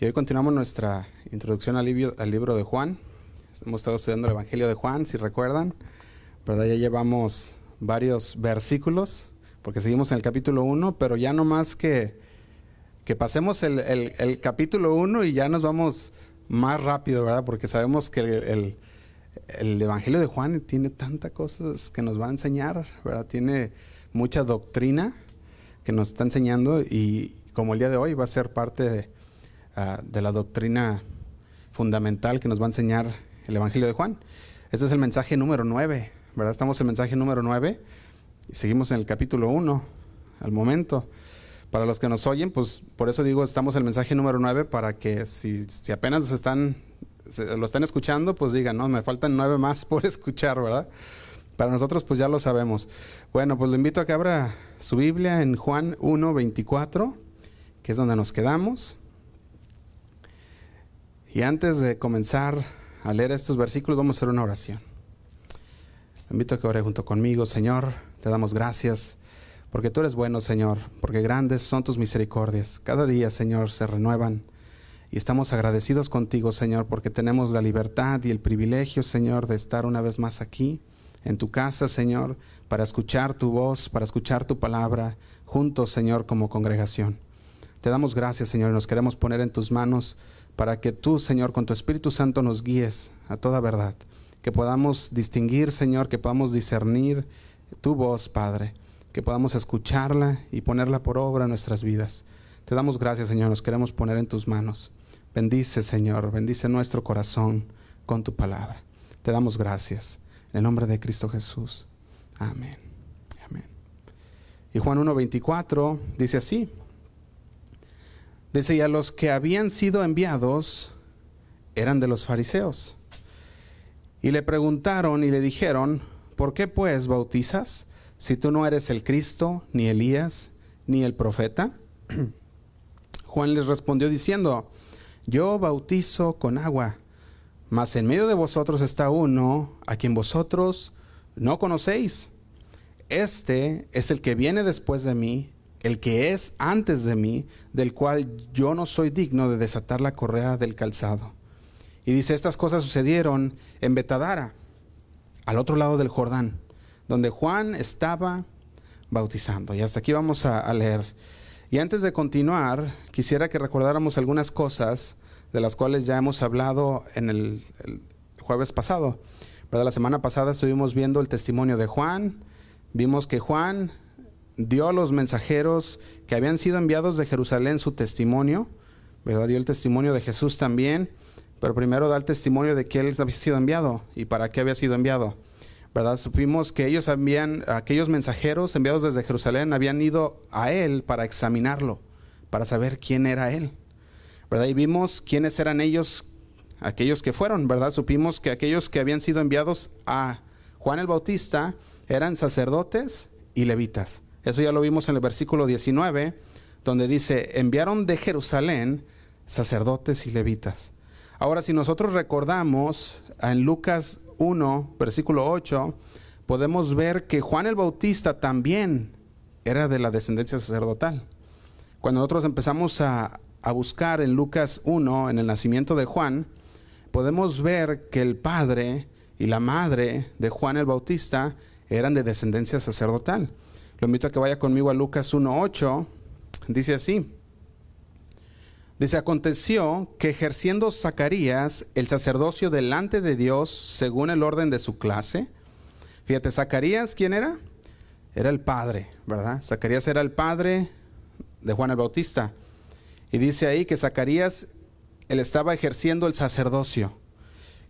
Y hoy continuamos nuestra introducción al libro, al libro de Juan. Hemos estado estudiando el Evangelio de Juan, si recuerdan. ¿Verdad? Ya llevamos varios versículos, porque seguimos en el capítulo 1, pero ya no más que, que pasemos el, el, capítulo 1 y ya nos vamos más rápido, ¿verdad? Porque sabemos que el, el Evangelio de Juan tiene tantas cosas que nos va a enseñar, ¿verdad? Tiene mucha doctrina que nos está enseñando y como el día de hoy va a ser parte de Ah, de la doctrina fundamental que nos va a enseñar el Evangelio de Juan. Este es el mensaje número 9, ¿verdad? Estamos en el mensaje número 9 y seguimos en el capítulo 1 al momento. Para los que nos oyen, pues por eso digo, estamos en el mensaje número 9 para que si, apenas están, lo están escuchando, pues digan, no, me faltan nueve más por escuchar, ¿verdad? Para nosotros, pues ya lo sabemos. Bueno, pues lo invito a que abra su Biblia en Juan 1, 24, que es donde nos quedamos. Y antes de comenzar a leer estos versículos, vamos a hacer una oración. Invito a que ore junto conmigo, Señor. Te damos gracias porque tú eres bueno, Señor, porque grandes son tus misericordias. Cada día, Señor, se renuevan. Y estamos agradecidos contigo, Señor, porque tenemos la libertad y el privilegio, Señor, de estar una vez más aquí, en tu casa, Señor, para escuchar tu voz, para escuchar tu palabra, juntos, Señor, como congregación. Te damos gracias, Señor, y nos queremos poner en tus manos para que tú, Señor, con tu Espíritu Santo nos guíes a toda verdad, que podamos distinguir, Señor, que podamos discernir tu voz, Padre, que podamos escucharla y ponerla por obra en nuestras vidas. Te damos gracias, Señor, nos queremos poner en tus manos. Bendice, Señor, bendice nuestro corazón con tu palabra. Te damos gracias. En el nombre de Cristo Jesús. Amén. Amén. Y Juan 1.24 dice así. Dice, y a los que habían sido enviados eran de los fariseos. Y le preguntaron y le dijeron, ¿por qué pues bautizas si tú no eres el Cristo, ni Elías, ni el profeta? Juan les respondió diciendo, yo bautizo con agua, mas en medio de vosotros está uno a quien vosotros no conocéis. Este es el que viene después de mí, el que es antes de mí, del cual yo no soy digno de desatar la correa del calzado. Y dice, estas cosas sucedieron en Betadara, al otro lado del Jordán, donde Juan estaba bautizando. Y hasta aquí vamos a, leer. Y antes de continuar, quisiera que recordáramos algunas cosas de las cuales ya hemos hablado en el, jueves pasado. La semana pasada estuvimos viendo el testimonio de Juan. Vimos que Juan dio a los mensajeros que habían sido enviados de Jerusalén su testimonio, ¿verdad? Dio el testimonio de Jesús también, pero primero da el testimonio de que él había sido enviado y para qué había sido enviado. ¿Verdad? Supimos que ellos habían, aquellos mensajeros enviados desde Jerusalén habían ido a él para examinarlo, para saber quién era él. ¿Verdad? Y vimos quiénes eran ellos, aquellos que fueron, ¿verdad? Supimos que aquellos que habían sido enviados a Juan el Bautista eran sacerdotes y levitas. Eso ya lo vimos en el versículo 19, donde dice, enviaron de Jerusalén sacerdotes y levitas. Ahora, si nosotros recordamos en Lucas 1, versículo 8, podemos ver que Juan el Bautista también era de la descendencia sacerdotal. Cuando nosotros empezamos a, a buscar en Lucas 1, en el nacimiento de Juan, podemos ver que el padre y la madre de Juan el Bautista eran de descendencia sacerdotal. Lo invito a que vaya conmigo a Lucas 1.8. Dice así. Dice, aconteció que ejerciendo Zacarías el sacerdocio delante de Dios según el orden de su clase. Fíjate, Zacarías, ¿quién era? Era el padre, ¿verdad? Zacarías era el padre de Juan el Bautista. Y dice ahí que Zacarías, él estaba ejerciendo el sacerdocio.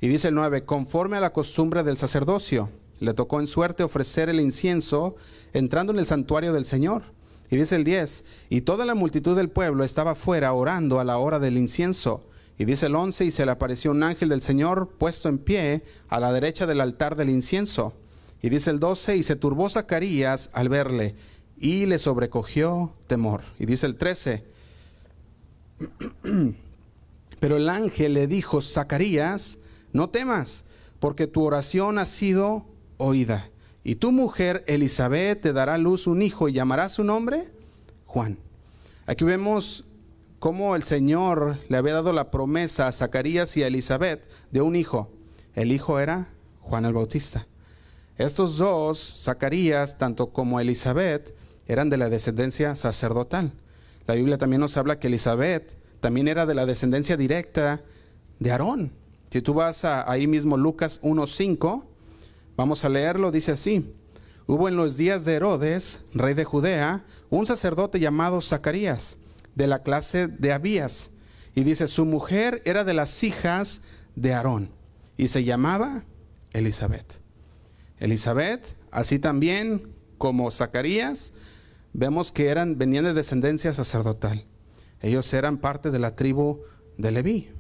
Y dice el 9, conforme a la costumbre del sacerdocio le tocó en suerte ofrecer el incienso entrando en el santuario del Señor. Y dice el 10, y toda la multitud del pueblo estaba fuera orando a la hora del incienso. Y dice el 11, y se le apareció un ángel del Señor puesto en pie a la derecha del altar del incienso. Y dice el 12, y se turbó Zacarías al verle, y le sobrecogió temor. Y dice el 13, pero el ángel le dijo, Zacarías, no temas, porque tu oración ha sido oída. Y tu mujer Elizabeth te dará luz un hijo y llamará su nombre Juan. Aquí vemos cómo el Señor le había dado la promesa a Zacarías y a Elizabeth de un hijo. El hijo era Juan el Bautista. Estos dos, Zacarías, tanto como Elizabeth, eran de la descendencia sacerdotal. La Biblia también nos habla que Elizabeth también era de la descendencia directa de Aarón. Si tú vas a, ahí mismo Lucas 1.5, vamos a leerlo, dice así. Hubo en los días de Herodes, rey de Judea, un sacerdote llamado Zacarías, de la clase de Abías. Y dice, su mujer era de las hijas de Aarón y se llamaba Elizabeth. Elizabeth, así también como Zacarías, vemos que eran, venían de descendencia sacerdotal. Ellos eran parte de la tribu de Leví,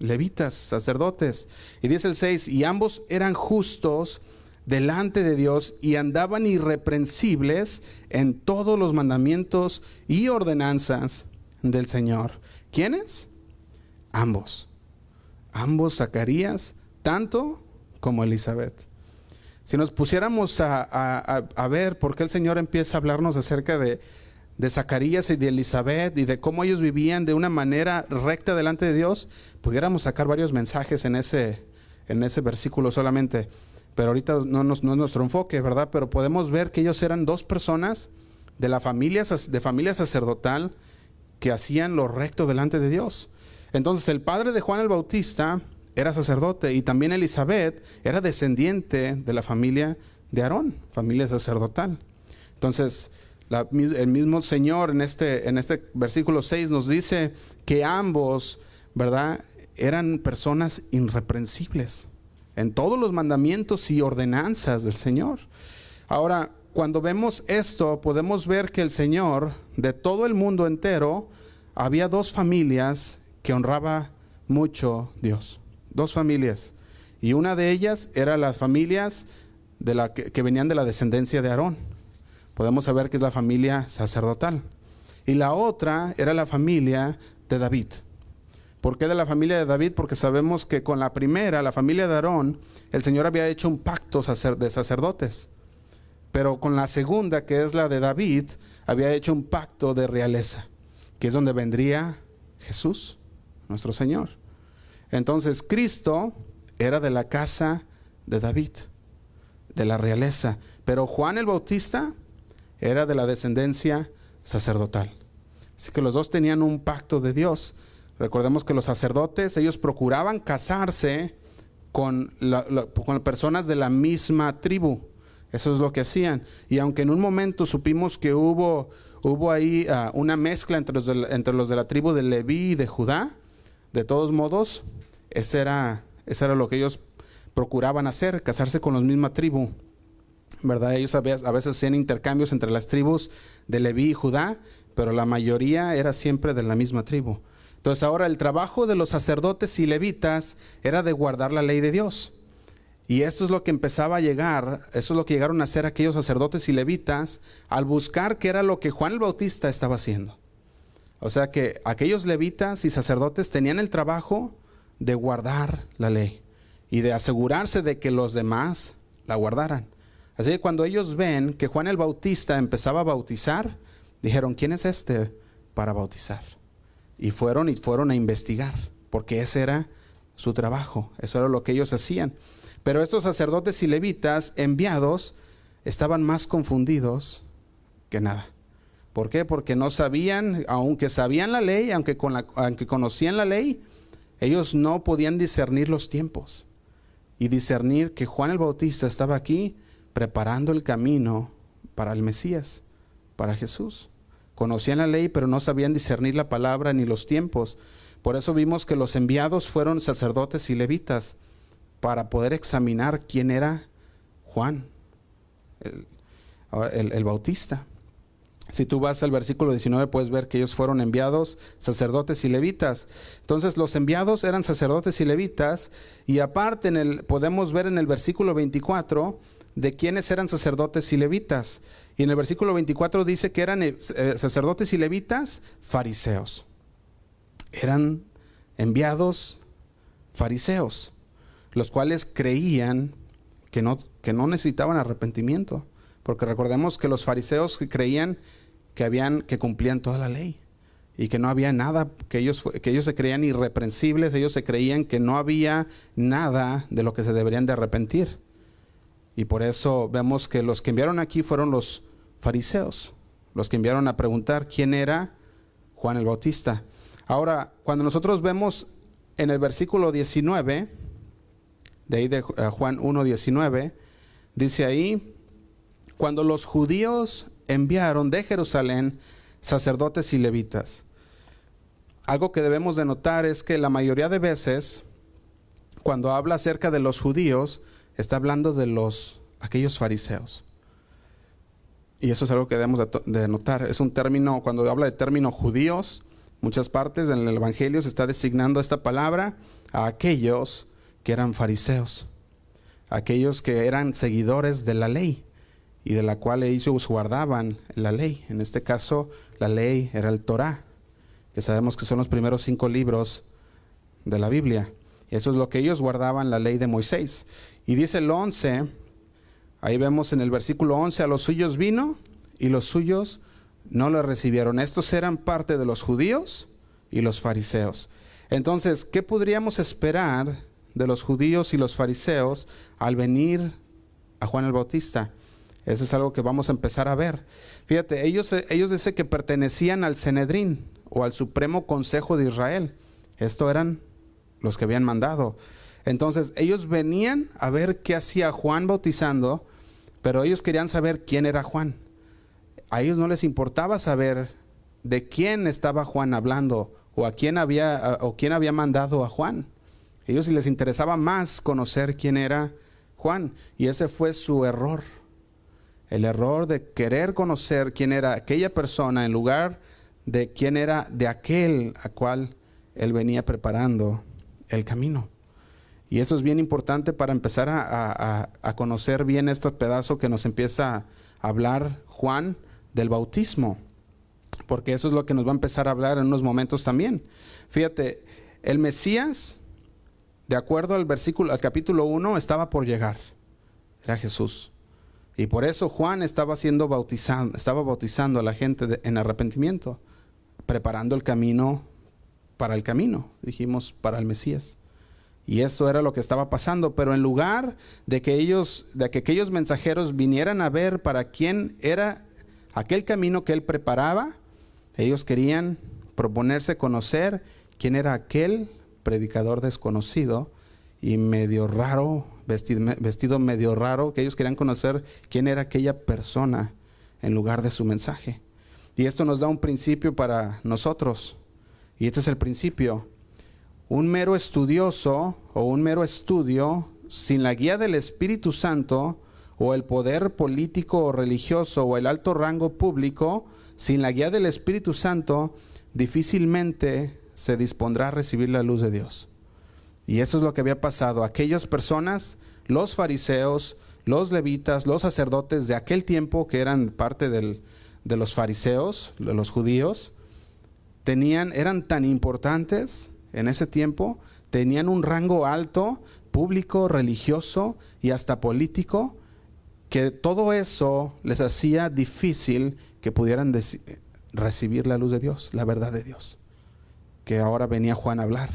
levitas, sacerdotes. Y dice el 6, y ambos eran justos delante de Dios y andaban irreprensibles en todos los mandamientos y ordenanzas del Señor. ¿Quiénes? Ambos. Ambos Zacarías, tanto como Elizabeth. Si nos pusiéramos a, ver por qué el Señor empieza a hablarnos acerca de, Zacarías y de Elizabeth y de cómo ellos vivían de una manera recta delante de Dios, pudiéramos sacar varios mensajes en ese, en ese versículo solamente. Pero ahorita no, no es nuestro enfoque, ¿verdad? Pero podemos ver que ellos eran dos personas de la familia, de familia sacerdotal que hacían lo recto delante de Dios. Entonces el padre de Juan el Bautista era sacerdote y también Elizabeth era descendiente de la familia de Aarón, familia sacerdotal. Entonces, el mismo Señor en este, en este versículo 6 nos dice que ambos, ¿verdad? Eran personas irreprensibles en todos los mandamientos y ordenanzas del Señor. Ahora, cuando vemos esto, podemos ver que el Señor, de todo el mundo entero, había dos familias que honraba mucho Dios dos familias. Y una de ellas era las familias de la que, venían de la descendencia de Aarón. Podemos saber que es la familia sacerdotal. Y la otra era la familia de David. ¿Por qué de la familia de David? Porque sabemos que con la primera, la familia de Aarón, el Señor había hecho un pacto de sacerdotes. Pero con la segunda, que es la de David, había hecho un pacto de realeza, que es donde vendría Jesús, nuestro Señor. Entonces Cristo era de la casa de David, de la realeza, pero Juan el Bautista era de la descendencia sacerdotal. Así que los dos tenían un pacto de Dios. Recordemos que los sacerdotes, ellos procuraban casarse con, con personas de la misma tribu. Eso es lo que hacían. Y aunque en un momento supimos que hubo, hubo ahí ah, una mezcla entre los, de, entre los de la tribu de Leví y de Judá, de todos modos, ese era, eso era lo que ellos procuraban hacer, casarse con la misma tribu. ¿Verdad? Ellos a veces hacían intercambios entre las tribus de Leví y Judá, pero la mayoría era siempre de la misma tribu. Entonces ahora el trabajo de los sacerdotes y levitas era de guardar la ley de Dios. Y eso es lo que empezaba a llegar, eso es lo que llegaron a hacer aquellos sacerdotes y levitas al buscar qué era lo que Juan el Bautista estaba haciendo. O sea que aquellos levitas y sacerdotes tenían el trabajo de guardar la ley y de asegurarse de que los demás la guardaran. Así que cuando ellos ven que Juan el Bautista empezaba a bautizar, dijeron, ¿quién es este para bautizar? Y fueron y fueron a investigar, porque ese era su trabajo, eso era lo que ellos hacían. Pero estos sacerdotes y levitas enviados estaban más confundidos que nada. ¿Por qué? Porque no sabían, aunque sabían la ley, aunque, con la, aunque conocían la ley, ellos no podían discernir los tiempos y discernir que Juan el Bautista estaba aquí preparando el camino para el Mesías, para Jesús. Conocían la ley, pero no sabían discernir la palabra ni los tiempos. Por eso vimos que los enviados fueron sacerdotes y levitas para poder examinar quién era Juan, el, el Bautista. Si tú vas al versículo 19 puedes ver que ellos fueron enviados sacerdotes y levitas. Entonces los enviados eran sacerdotes y levitas y aparte en el, podemos ver en el versículo 24 de quiénes eran sacerdotes y levitas. Y en el versículo 24 dice que eran eh, sacerdotes y levitas fariseos. Eran enviados fariseos, los cuales creían que no, que no necesitaban arrepentimiento. Porque recordemos que los fariseos creían que habían que cumplían toda la ley y que no había nada, que ellos, que ellos se creían irreprensibles, ellos se creían que no había nada de lo que se deberían de arrepentir. Y por eso vemos que los que enviaron aquí fueron los fariseos, los que enviaron a preguntar quién era Juan el Bautista. Ahora, cuando nosotros vemos en el versículo 19, de ahí de eh, Juan 1.19, dice ahí, cuando los judíos enviaron de Jerusalén sacerdotes y levitas. Algo que debemos de notar es que la mayoría de veces, cuando habla acerca de los judíos, está hablando de los aquellos fariseos. Y eso es algo que debemos de, notar. Es un término, cuando habla de término judíos, muchas partes en el Evangelio se está designando esta palabra a aquellos que eran fariseos, aquellos que eran seguidores de la ley y de la cual ellos guardaban la ley. En este caso, la ley era el Torah, que sabemos que son los primeros cinco libros de la Biblia. Eso es lo que ellos guardaban, la ley de Moisés. Y dice el 11, ahí vemos en el versículo 11, a los suyos vino y los suyos no lo recibieron. Estos eran parte de los judíos y los fariseos. Entonces, ¿qué podríamos esperar de los judíos y los fariseos al venir a Juan el Bautista? Eso es algo que vamos a empezar a ver. Fíjate, ellos, ellos dicen que pertenecían al Cenedrín o al Supremo Consejo de Israel. Esto eran los que habían mandado. Entonces, ellos venían a ver qué hacía Juan bautizando, pero ellos querían saber quién era Juan. A ellos no les importaba saber de quién estaba Juan hablando o a quién había o quién había mandado a Juan. A ellos les interesaba más conocer quién era Juan y ese fue su error el error de querer conocer quién era aquella persona en lugar de quién era de aquel a cual él venía preparando el camino. Y eso es bien importante para empezar a, conocer bien este pedazo que nos empieza a hablar Juan del bautismo, porque eso es lo que nos va a empezar a hablar en unos momentos también. Fíjate, el Mesías, de acuerdo al versículo, al capítulo 1, estaba por llegar, era Jesús. Y por eso Juan estaba siendo bautizando, estaba bautizando a la gente en arrepentimiento, preparando el camino para el camino, dijimos, para el Mesías. Y eso era lo que estaba pasando, pero en lugar de que ellos, de que aquellos mensajeros vinieran a ver para quién era aquel camino que él preparaba, ellos querían proponerse conocer quién era aquel predicador desconocido y medio raro vestido, medio raro, que ellos querían conocer quién era aquella persona en lugar de su mensaje. Y esto nos da un principio para nosotros. Y este es el principio. Un mero estudioso o un mero estudio sin la guía del Espíritu Santo o el poder político o religioso o el alto rango público, sin la guía del Espíritu Santo, difícilmente se dispondrá a recibir la luz de Dios. Y eso es lo que había pasado. Aquellas personas, los fariseos, los levitas, los sacerdotes de aquel tiempo que eran parte de los fariseos, de los judíos, tenían, eran tan importantes en ese tiempo, tenían un rango alto, público, religioso y hasta político, que todo eso les hacía difícil que pudieran recibir la luz de Dios, la verdad de Dios, que ahora venía Juan a hablar.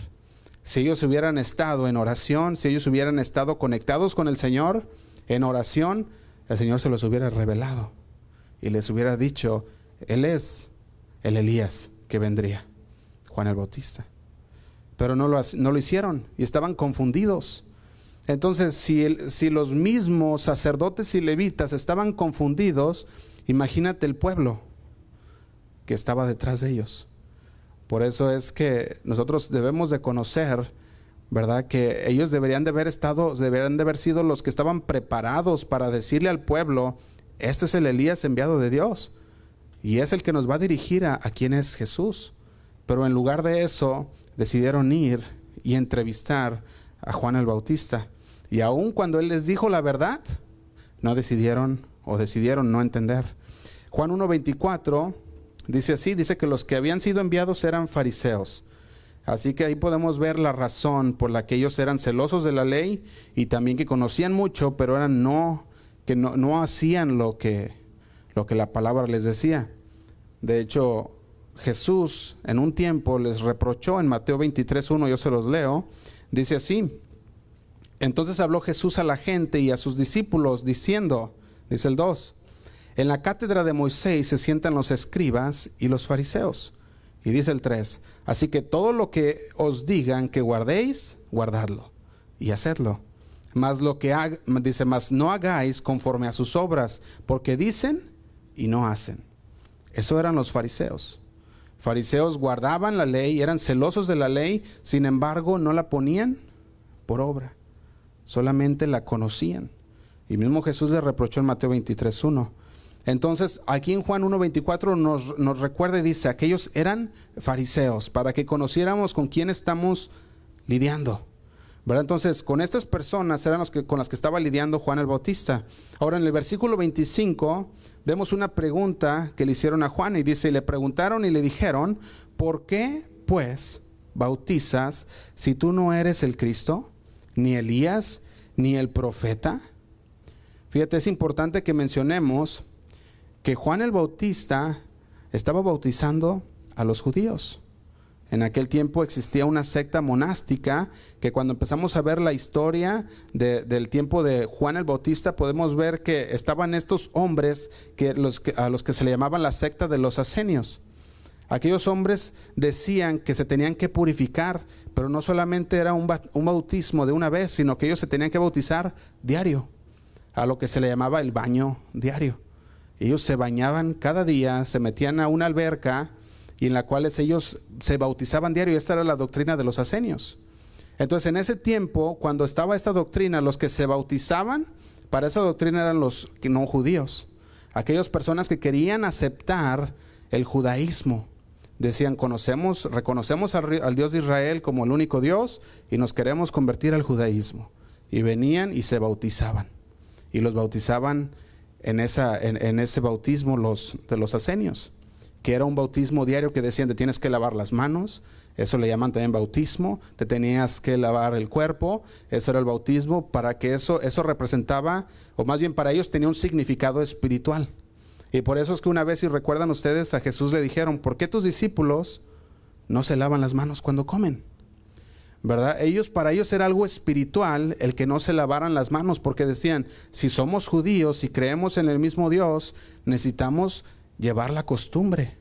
Si ellos hubieran estado en oración, si ellos hubieran estado conectados con el Señor en oración, el Señor se los hubiera revelado y les hubiera dicho, Él es el Elías que vendría, Juan el Bautista. Pero no lo, no lo hicieron y estaban confundidos. Entonces, si, si los mismos sacerdotes y levitas estaban confundidos, imagínate el pueblo que estaba detrás de ellos. Por eso es que nosotros debemos de conocer, ¿verdad? Que ellos deberían de haber estado, deberían de haber sido los que estaban preparados para decirle al pueblo, este es el Elías enviado de Dios. Y es el que nos va a dirigir a, a quién es Jesús. Pero en lugar de eso, decidieron ir y entrevistar a Juan el Bautista. Y aun cuando él les dijo la verdad, no decidieron o decidieron no entender. Juan 1.24 Dice así, dice que los que habían sido enviados eran fariseos. Así que ahí podemos ver la razón por la que ellos eran celosos de la ley y también que conocían mucho, pero eran no, que no, hacían lo que, lo que la palabra les decía. De hecho, Jesús en un tiempo les reprochó en Mateo 23.1, yo se los leo, dice así, entonces habló Jesús a la gente y a sus discípulos diciendo, dice el 2, en la cátedra de Moisés se sientan los escribas y los fariseos. Y dice el 3, así que todo lo que os digan que guardéis, guardadlo y hacedlo. Mas lo que dice, mas no hagáis conforme a sus obras, porque dicen y no hacen. Eso eran los fariseos. Fariseos guardaban la ley, eran celosos de la ley, sin embargo no la ponían por obra, solamente la conocían. Y mismo Jesús le reprochó en Mateo 23.1. Entonces, aquí en Juan 1.24 nos, nos recuerda y dice, aquellos eran fariseos, para que conociéramos con quién estamos lidiando. Entonces, con estas personas eran los que, con las que estaba lidiando Juan el Bautista. Ahora, en el versículo 25, vemos una pregunta que le hicieron a Juan y dice, y le preguntaron y le dijeron, ¿por qué pues bautizas si tú no eres el Cristo, ni Elías, ni el profeta? Fíjate, es importante que mencionemos que Juan el Bautista estaba bautizando a los judíos. En aquel tiempo existía una secta monástica que cuando empezamos a ver la historia del tiempo de Juan el Bautista podemos ver que estaban estos hombres que, los a los que se le llamaban la secta de los asenios. Aquellos hombres decían que se tenían que purificar, pero no solamente era un, un bautismo de una vez, sino que ellos se tenían que bautizar diario, a lo que se le llamaba el baño diario. Ellos se bañaban cada día, se metían a una alberca y en la cual ellos se bautizaban diario. Y esta era la doctrina de los asenios. Entonces, en ese tiempo, cuando estaba esta doctrina, los que se bautizaban para esa doctrina eran los no judíos. Aquellas personas que querían aceptar el judaísmo. Decían, conocemos, reconocemos al, Dios de Israel como el único Dios y nos queremos convertir al judaísmo. Y venían y se bautizaban. Y los bautizaban en, esa, en, ese bautismo los, de los asenios, que era un bautismo diario que decían te tienes que lavar las manos, eso le llaman también bautismo, te tenías que lavar el cuerpo, eso era el bautismo, para que eso, eso representaba, o más bien para ellos tenía un significado espiritual. Y por eso es que una vez, si recuerdan ustedes, a Jesús le dijeron, ¿por qué tus discípulos no se lavan las manos cuando comen? ¿verdad? Ellos, para ellos era algo espiritual el que no se lavaran las manos, porque decían, si somos judíos, y creemos en el mismo Dios, necesitamos llevar la costumbre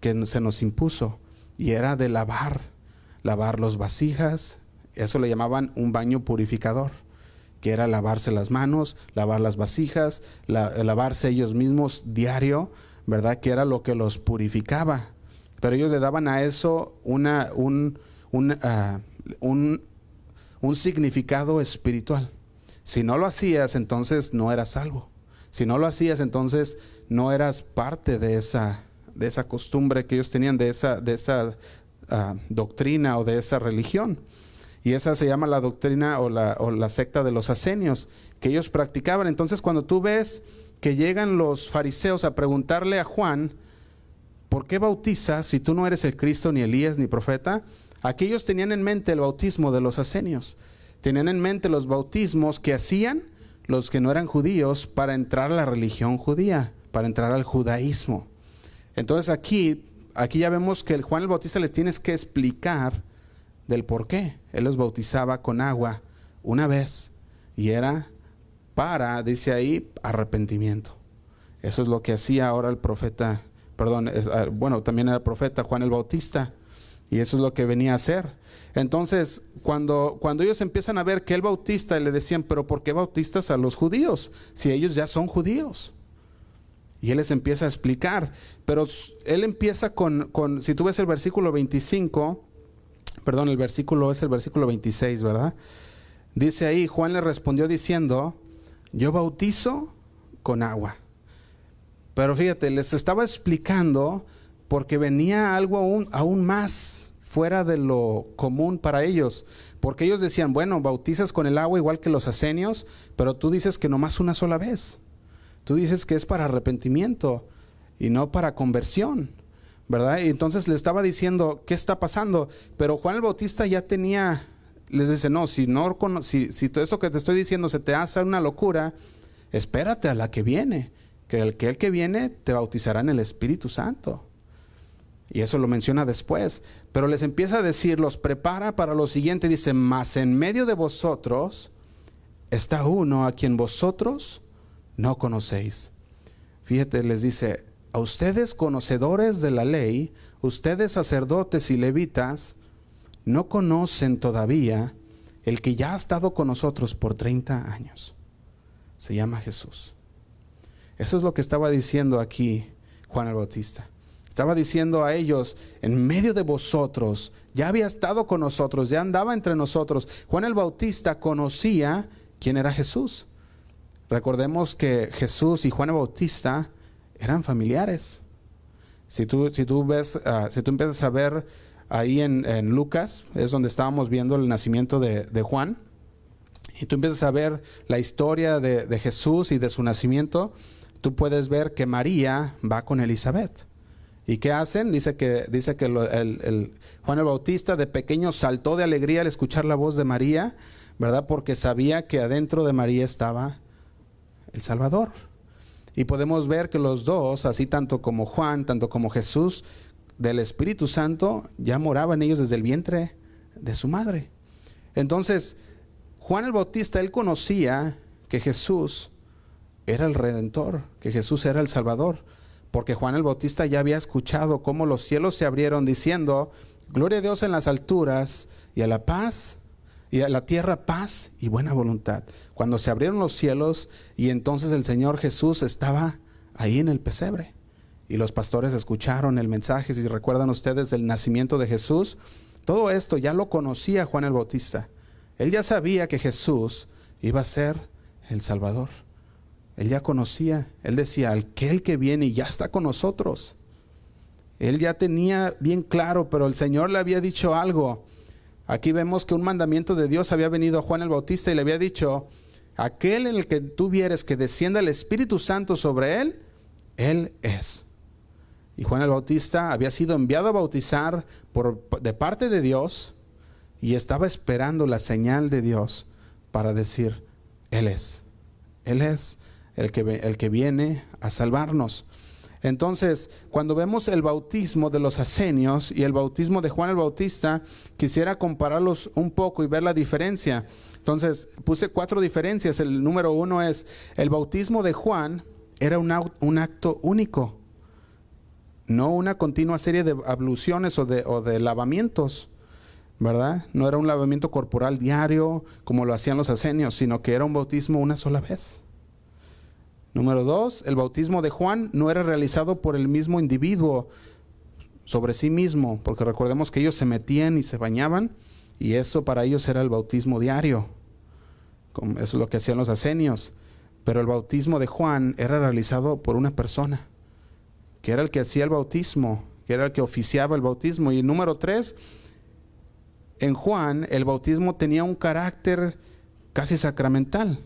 que se nos impuso, y era de lavar, lavar los vasijas, eso le llamaban un baño purificador, que era lavarse las manos, lavar las vasijas, lavarse ellos mismos diario, ¿verdad? Que era lo que los purificaba. Pero ellos le daban a eso una, un, un ah, un, significado espiritual. Si no lo hacías, entonces no eras salvo. Si no lo hacías, entonces no eras parte de esa, de esa costumbre que ellos tenían, de esa, de esa ah, doctrina o de esa religión. Y esa se llama la doctrina o la, o la secta de los asenios que ellos practicaban. Entonces, cuando tú ves que llegan los fariseos a preguntarle a Juan, ¿por qué bautizas si tú no eres el Cristo, ni Elías, ni profeta? Aquellos tenían en mente el bautismo de los asenios. Tenían en mente los bautismos que hacían los que no eran judíos para entrar a la religión judía, para entrar al judaísmo. Entonces aquí, aquí ya vemos que el Juan el Bautista les tienes que explicar del por qué. Él los bautizaba con agua una vez y era para, dice ahí, arrepentimiento. Eso es lo que hacía ahora el profeta, perdón, ah, bueno, también era el profeta Juan el Bautista. Y eso es lo que venía a hacer. Entonces, cuando, cuando ellos empiezan a ver que el bautista, le decían, pero ¿por qué bautistas a los judíos? Si ellos ya son judíos. Y él les empieza a explicar. Pero él empieza con, con, si tú ves el versículo 25, perdón, el versículo es el versículo 26, ¿verdad? Dice ahí, Juan le respondió diciendo, yo bautizo con agua. Pero fíjate, les estaba explicando porque venía algo aún, aún más fuera de lo común para ellos. Porque ellos decían, bueno, bautizas con el agua igual que los asenios, pero tú dices que nomás una sola vez. Tú dices que es para arrepentimiento y no para conversión. ¿Verdad? Y entonces le estaba diciendo, ¿qué está pasando? Pero Juan el Bautista ya tenía, les dice, no, si, no, si, si todo eso que te estoy diciendo se te hace una locura, espérate a la que viene, que el que, el que viene te bautizará en el Espíritu Santo. Y eso lo menciona después. Pero les empieza a decir, los prepara para lo siguiente. Dice, mas en medio de vosotros está uno a quien vosotros no conocéis. Fíjate, les dice, a ustedes conocedores de la ley, ustedes sacerdotes y levitas, no conocen todavía el que ya ha estado con nosotros por 30 años. Se llama Jesús. Eso es lo que estaba diciendo aquí Juan el Bautista. Estaba diciendo a ellos, en medio de vosotros, ya había estado con nosotros, ya andaba entre nosotros. Juan el Bautista conocía quién era Jesús. Recordemos que Jesús y Juan el Bautista eran familiares. Si tú, si tú ves, ah, si tú empiezas a ver ahí en, Lucas, es donde estábamos viendo el nacimiento de, Juan, y tú empiezas a ver la historia de, Jesús y de su nacimiento, tú puedes ver que María va con Elizabeth. ¿Y qué hacen? Dice que, dice que Juan el Bautista de pequeño saltó de alegría al escuchar la voz de María, ¿verdad? Porque sabía que adentro de María estaba el Salvador. Y podemos ver que los dos, así tanto como Juan, tanto como Jesús, del Espíritu Santo, ya moraban ellos desde el vientre de su madre. Entonces, Juan el Bautista, él conocía que Jesús era el redentor, que Jesús era el Salvador, porque Juan el Bautista ya había escuchado cómo los cielos se abrieron diciendo, gloria a Dios en las alturas y a la paz y a la tierra paz y buena voluntad. Cuando se abrieron los cielos y entonces el Señor Jesús estaba ahí en el pesebre. Y los pastores escucharon el mensaje, si recuerdan ustedes del nacimiento de Jesús, todo esto ya lo conocía Juan el Bautista. Él ya sabía que Jesús iba a ser el Salvador. Él ya conocía, él decía, aquel que viene ya está con nosotros. Él ya tenía bien claro, pero el Señor le había dicho algo. Aquí vemos que un mandamiento de Dios había venido a Juan el Bautista y le había dicho, aquel en el que tú vieres que descienda el Espíritu Santo sobre él, él es. Y Juan el Bautista había sido enviado a bautizar por, de parte de Dios y estaba esperando la señal de Dios para decir, Él es, Él es el que, el que viene a salvarnos. Entonces, cuando vemos el bautismo de los asenios y el bautismo de Juan el Bautista, quisiera compararlos un poco y ver la diferencia. Entonces, puse cuatro diferencias. El número uno es, el bautismo de Juan era un, un acto único, no una continua serie de abluciones o de, o de lavamientos. ¿verdad? No era un lavamiento corporal diario como lo hacían los asenios, sino que era un bautismo una sola vez. Número dos, el bautismo de Juan no era realizado por el mismo individuo sobre sí mismo, porque recordemos que ellos se metían y se bañaban y eso para ellos era el bautismo diario. Eso es lo que hacían los asenios. Pero el bautismo de Juan era realizado por una persona, que era el que hacía el bautismo, que era el que oficiaba el bautismo. Y número tres, en Juan el bautismo tenía un carácter casi sacramental.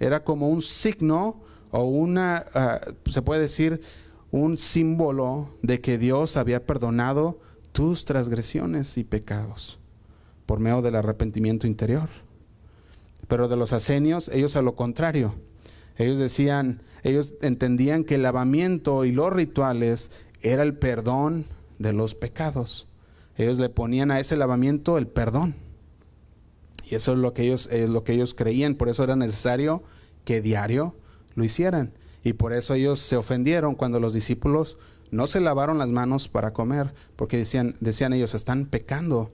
Era como un signo o una, ah, se puede decir, un símbolo de que Dios había perdonado tus transgresiones y pecados por medio del arrepentimiento interior. Pero de los asenios, ellos a lo contrario. Ellos decían, ellos entendían que el lavamiento y los rituales era el perdón de los pecados. Ellos le ponían a ese lavamiento el perdón. Y eso es lo que ellos, es lo que ellos creían, por eso era necesario que diario lo hicieran. Y por eso ellos se ofendieron cuando los discípulos no se lavaron las manos para comer, porque decían, decían ellos, están pecando.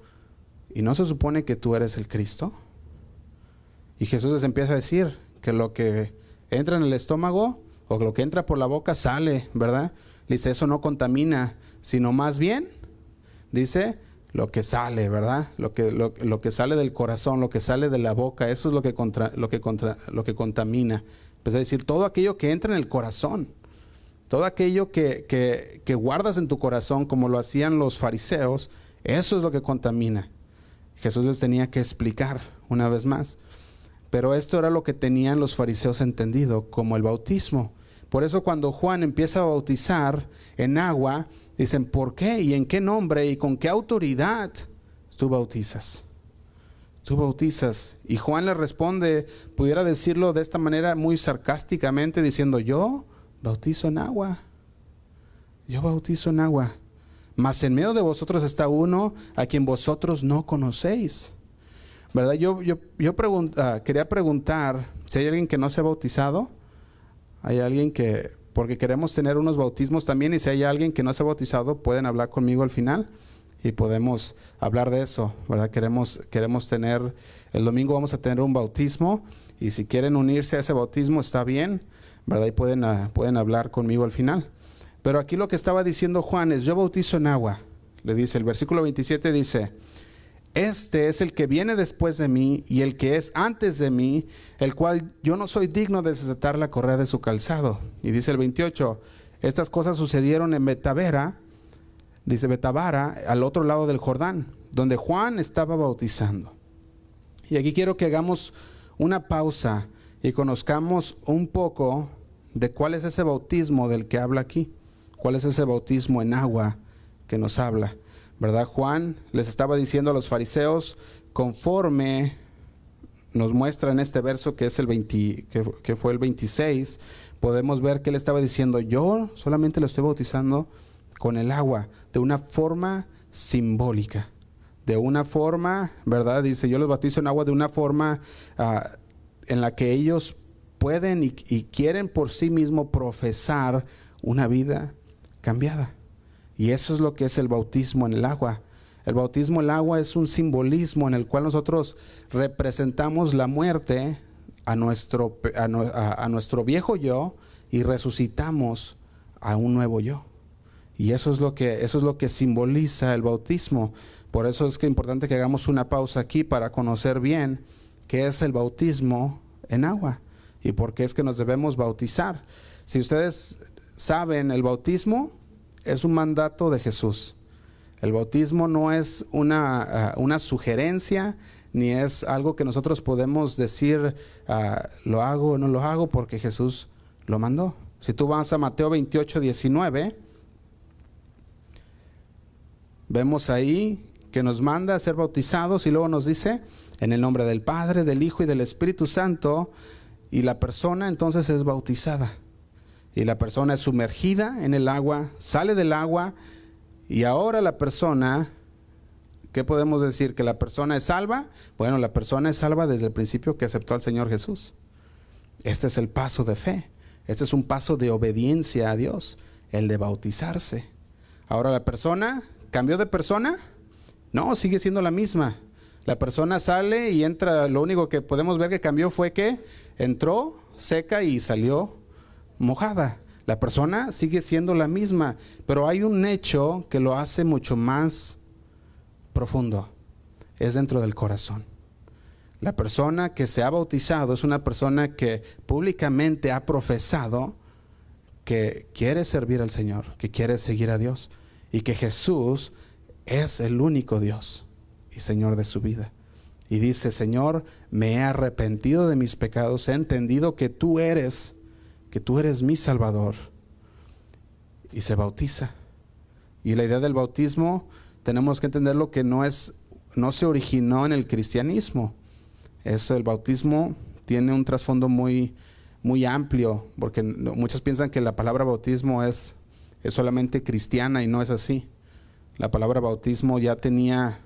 ¿Y no se supone que tú eres el Cristo? Y Jesús les empieza a decir que lo que entra en el estómago o lo que entra por la boca sale, ¿verdad? Dice, eso no contamina, sino más bien, dice, lo que sale, ¿verdad? Lo que, lo, que sale del corazón, lo que sale de la boca, eso es lo que, contra, lo que, contra, lo que contamina. Es decir, todo aquello que entra en el corazón, todo aquello que, que, guardas en tu corazón, como lo hacían los fariseos, eso es lo que contamina. Jesús les tenía que explicar una vez más. Pero esto era lo que tenían los fariseos entendido como el bautismo. Por eso cuando Juan empieza a bautizar en agua, dicen, ¿por qué? ¿Y en qué nombre? ¿Y con qué autoridad tú bautizas? Tú bautizas. Y Juan le responde, pudiera decirlo de esta manera muy sarcásticamente, diciendo, yo bautizo en agua. Yo bautizo en agua. Mas en medio de vosotros está uno a quien vosotros no conocéis. ¿Verdad? Yo, yo, yo ah, quería preguntar si hay alguien que no se ha bautizado. Hay alguien que, porque queremos tener unos bautismos también, y si hay alguien que no se ha bautizado, pueden hablar conmigo al final y podemos hablar de eso, ¿verdad? Queremos, queremos tener, el domingo vamos a tener un bautismo y si quieren unirse a ese bautismo está bien, ¿verdad? Y pueden, ah, pueden hablar conmigo al final. Pero aquí lo que estaba diciendo Juan es, yo bautizo en agua. Le dice, el versículo 27 dice, este es el que viene después de mí y el que es antes de mí, el cual yo no soy digno de desatar la correa de su calzado. Y dice el 28, estas cosas sucedieron en Betavera, dice Betabara, al otro lado del Jordán, donde Juan estaba bautizando. Y aquí quiero que hagamos una pausa y conozcamos un poco de cuál es ese bautismo del que habla aquí, cuál es ese bautismo en agua que nos habla. ¿Verdad? Juan les estaba diciendo a los fariseos, conforme nos muestra en este verso que es el 20, que, que fue el 26, podemos ver que él estaba diciendo, yo solamente lo estoy bautizando con el agua de una forma simbólica, de una forma, ¿verdad? Dice, yo los bautizo en agua de una forma ah, en la que ellos pueden y, quieren por sí mismos profesar una vida cambiada. Y eso es lo que es el bautismo en el agua. El bautismo en el agua es un simbolismo en el cual nosotros representamos la muerte a nuestro, a nuestro viejo yo y resucitamos a un nuevo yo. Y eso es lo que, eso es lo que simboliza el bautismo. Por eso es que es importante que hagamos una pausa aquí para conocer bien qué es el bautismo en agua y por qué es que nos debemos bautizar. Si ustedes saben, el bautismo es un mandato de Jesús. El bautismo no es una, ah, una sugerencia ni es algo que nosotros podemos decir ah, lo hago o no lo hago porque Jesús lo mandó. Si tú vas a Mateo 28, 19, Vemos ahí que nos manda a ser bautizados y luego nos dice en el nombre del Padre, del Hijo y del Espíritu Santo y la persona entonces es bautizada. Y la persona es sumergida en el agua, sale del agua y ahora la persona, ¿qué podemos decir? ¿Que la persona es salva? Bueno, la persona es salva desde el principio que aceptó al Señor Jesús. Este es el paso de fe. Este es un paso de obediencia a Dios, el de bautizarse. Ahora la persona ¿Cambió de persona? No, sigue siendo la misma. La persona sale y entra, lo único que podemos ver que cambió fue que entró seca y salió mojada. La persona sigue siendo la misma, pero hay un hecho que lo hace mucho más profundo. Es dentro del corazón. La persona que se ha bautizado es una persona que públicamente ha profesado que quiere servir al Señor, que quiere seguir a Dios y que Jesús es el único Dios y Señor de su vida. Y dice, Señor, me he arrepentido de mis pecados, he entendido que tú eres, que tú eres mi Salvador. Y se bautiza. Y la idea del bautismo, tenemos que entenderlo que no es, no se originó en el cristianismo. Eso, el bautismo tiene un trasfondo muy, muy amplio, porque muchos piensan que la palabra bautismo es es solamente cristiana y no es así. La palabra bautismo ya tenía,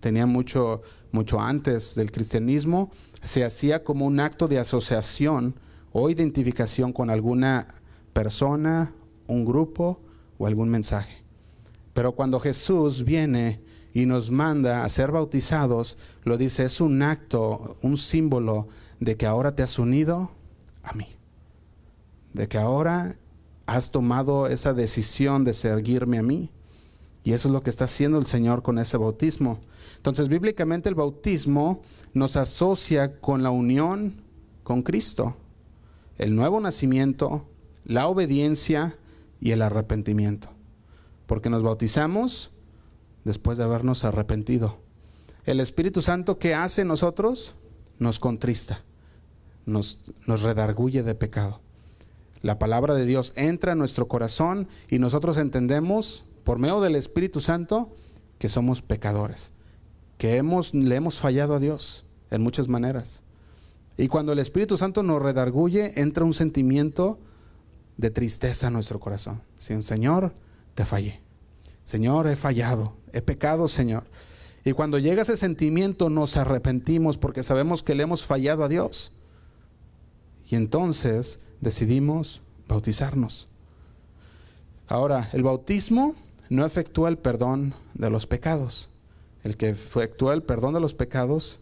tenía mucho, mucho antes del cristianismo, se hacía como un acto de asociación o identificación con alguna persona, un grupo o algún mensaje. Pero cuando Jesús viene y nos manda a ser bautizados, lo dice, es un acto, un símbolo de que ahora te has unido a mí. De que ahora has tomado esa decisión de seguirme a mí. Y eso es lo que está haciendo el Señor con ese bautismo. Entonces, bíblicamente el bautismo nos asocia con la unión con Cristo, el nuevo nacimiento, la obediencia y el arrepentimiento. Porque nos bautizamos después de habernos arrepentido. El Espíritu Santo que hace nosotros nos contrista, nos, nos redarguye de pecado la palabra de Dios entra en nuestro corazón y nosotros entendemos por medio del Espíritu Santo que somos pecadores, que hemos, le hemos fallado a Dios en muchas maneras. Y cuando el Espíritu Santo nos redarguye, entra un sentimiento de tristeza en nuestro corazón. Señor, te fallé. Señor, he fallado, he pecado, Señor. Y cuando llega ese sentimiento nos arrepentimos porque sabemos que le hemos fallado a Dios. Y entonces decidimos bautizarnos. Ahora, el bautismo no efectúa el perdón de los pecados. El que efectúa el perdón de los pecados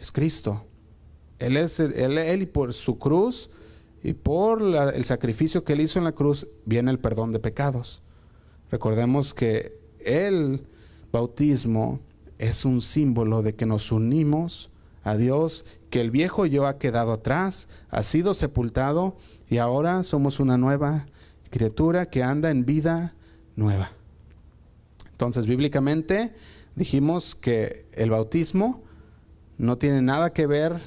es Cristo. Él, es, él, y por su cruz y por el sacrificio que él hizo en la cruz viene el perdón de pecados. Recordemos que el bautismo es un símbolo de que nos unimos a Dios, que el viejo yo ha quedado atrás, ha sido sepultado y ahora somos una nueva criatura que anda en vida nueva. Entonces, bíblicamente dijimos que el bautismo no tiene nada que ver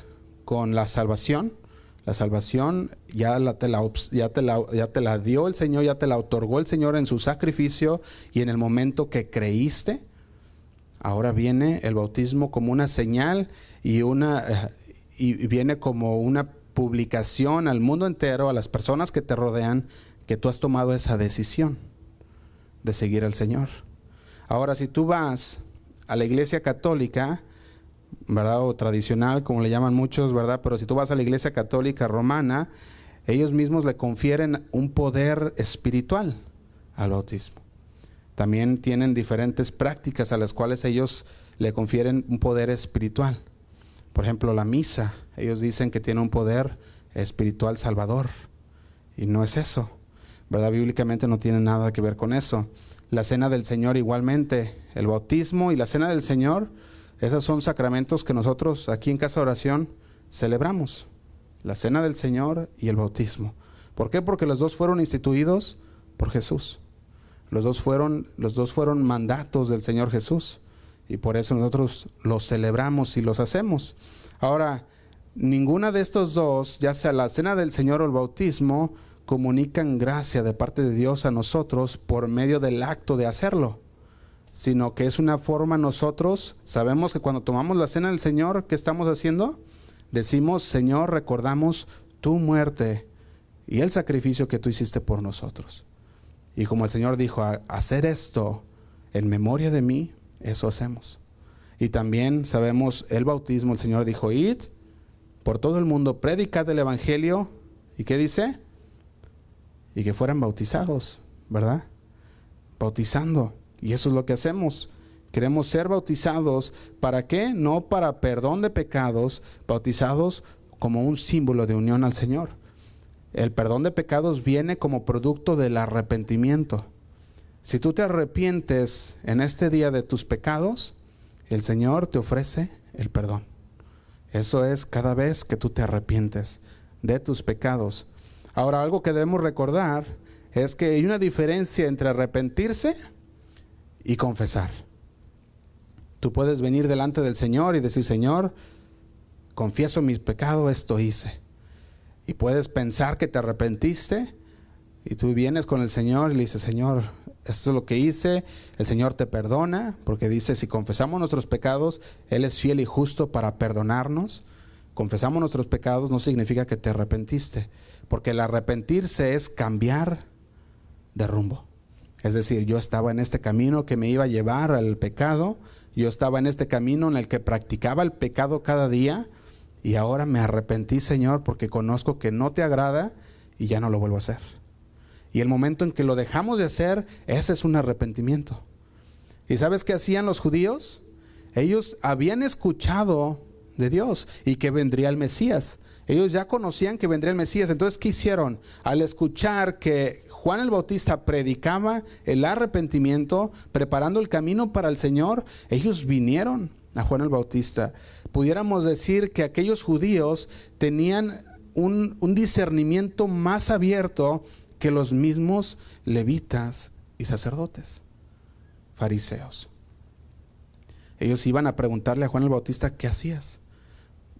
con la salvación. La salvación ya, la, te la, ya, te la, ya te la dio el Señor, ya te la otorgó el Señor en su sacrificio y en el momento que creíste. Ahora viene el bautismo como una señal y, una, eh, y viene como una publicación al mundo entero, a las personas que te rodean, que tú has tomado esa decisión de seguir al Señor. Ahora, si tú vas a la iglesia católica, ¿verdad? O tradicional, como le llaman muchos, ¿verdad? Pero si tú vas a la iglesia católica romana, ellos mismos le confieren un poder espiritual al bautismo. También tienen diferentes prácticas a las cuales ellos le confieren un poder espiritual. Por ejemplo, la misa, ellos dicen que tiene un poder espiritual salvador. Y no es eso. ¿Verdad? Bíblicamente no tiene nada que ver con eso. La cena del Señor igualmente, el bautismo y la cena del Señor esos son sacramentos que nosotros aquí en Casa de Oración celebramos. La cena del Señor y el bautismo. ¿Por qué? Porque los dos fueron instituidos por Jesús. Los dos fueron, los dos fueron mandatos del Señor Jesús. Y por eso nosotros los celebramos y los hacemos. Ahora, ninguna de estos dos, ya sea la cena del Señor o el bautismo, comunican gracia de parte de Dios a nosotros por medio del acto de hacerlo sino que es una forma nosotros, sabemos que cuando tomamos la cena del Señor, ¿qué estamos haciendo? Decimos, Señor, recordamos tu muerte y el sacrificio que tú hiciste por nosotros. Y como el Señor dijo, hacer esto en memoria de mí, eso hacemos. Y también sabemos el bautismo, el Señor dijo, id por todo el mundo, predicad el Evangelio. ¿Y qué dice? Y que fueran bautizados, ¿verdad? Bautizando. Y eso es lo que hacemos. Queremos ser bautizados. ¿Para qué? No para perdón de pecados, bautizados como un símbolo de unión al Señor. El perdón de pecados viene como producto del arrepentimiento. Si tú te arrepientes en este día de tus pecados, el Señor te ofrece el perdón. Eso es cada vez que tú te arrepientes de tus pecados. Ahora, algo que debemos recordar es que hay una diferencia entre arrepentirse y confesar. Tú puedes venir delante del Señor y decir, Señor, confieso mis pecados, esto hice. Y puedes pensar que te arrepentiste y tú vienes con el Señor y le dices, Señor, esto es lo que hice, el Señor te perdona, porque dice, si confesamos nuestros pecados, Él es fiel y justo para perdonarnos. Confesamos nuestros pecados no significa que te arrepentiste, porque el arrepentirse es cambiar de rumbo. Es decir, yo estaba en este camino que me iba a llevar al pecado, yo estaba en este camino en el que practicaba el pecado cada día y ahora me arrepentí, Señor, porque conozco que no te agrada y ya no lo vuelvo a hacer. Y el momento en que lo dejamos de hacer, ese es un arrepentimiento. ¿Y sabes qué hacían los judíos? Ellos habían escuchado de Dios y que vendría el Mesías. Ellos ya conocían que vendría el Mesías. Entonces, ¿qué hicieron? Al escuchar que Juan el Bautista predicaba el arrepentimiento, preparando el camino para el Señor, ellos vinieron a Juan el Bautista. Pudiéramos decir que aquellos judíos tenían un, un discernimiento más abierto que los mismos levitas y sacerdotes, fariseos. Ellos iban a preguntarle a Juan el Bautista, ¿qué hacías?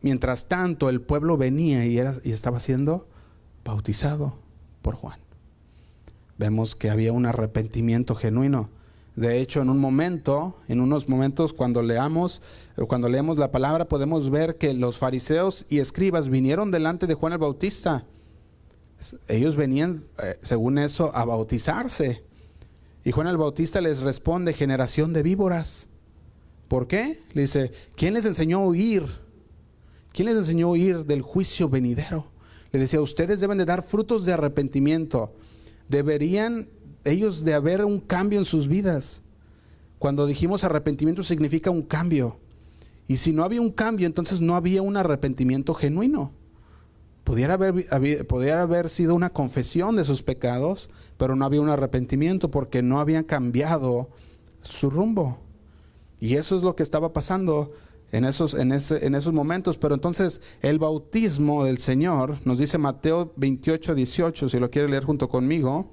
Mientras tanto, el pueblo venía y, era, y estaba siendo bautizado por Juan vemos que había un arrepentimiento genuino. De hecho, en un momento, en unos momentos cuando leamos, cuando leemos la palabra, podemos ver que los fariseos y escribas vinieron delante de Juan el Bautista. Ellos venían, eh, según eso, a bautizarse. Y Juan el Bautista les responde, generación de víboras. ¿Por qué? Le dice, ¿quién les enseñó a huir? ¿Quién les enseñó a huir del juicio venidero? Le decía, ustedes deben de dar frutos de arrepentimiento. Deberían ellos de haber un cambio en sus vidas. Cuando dijimos arrepentimiento significa un cambio. Y si no había un cambio, entonces no había un arrepentimiento genuino. Pudiera haber, haber sido una confesión de sus pecados, pero no había un arrepentimiento porque no habían cambiado su rumbo. Y eso es lo que estaba pasando en esos, en, en esos momentos. Pero entonces el bautismo del Señor, nos dice Mateo 28, 18, si lo quiere leer junto conmigo,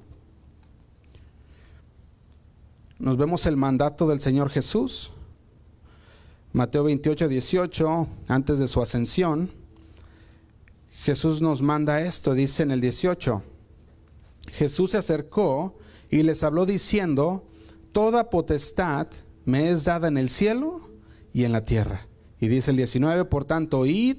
nos vemos el mandato del Señor Jesús. Mateo 28, 18, antes de su ascensión, Jesús nos manda esto, dice en el 18. Jesús se acercó y les habló diciendo, Toda potestad me es dada en el cielo y en la tierra. Y dice el 19, por tanto, id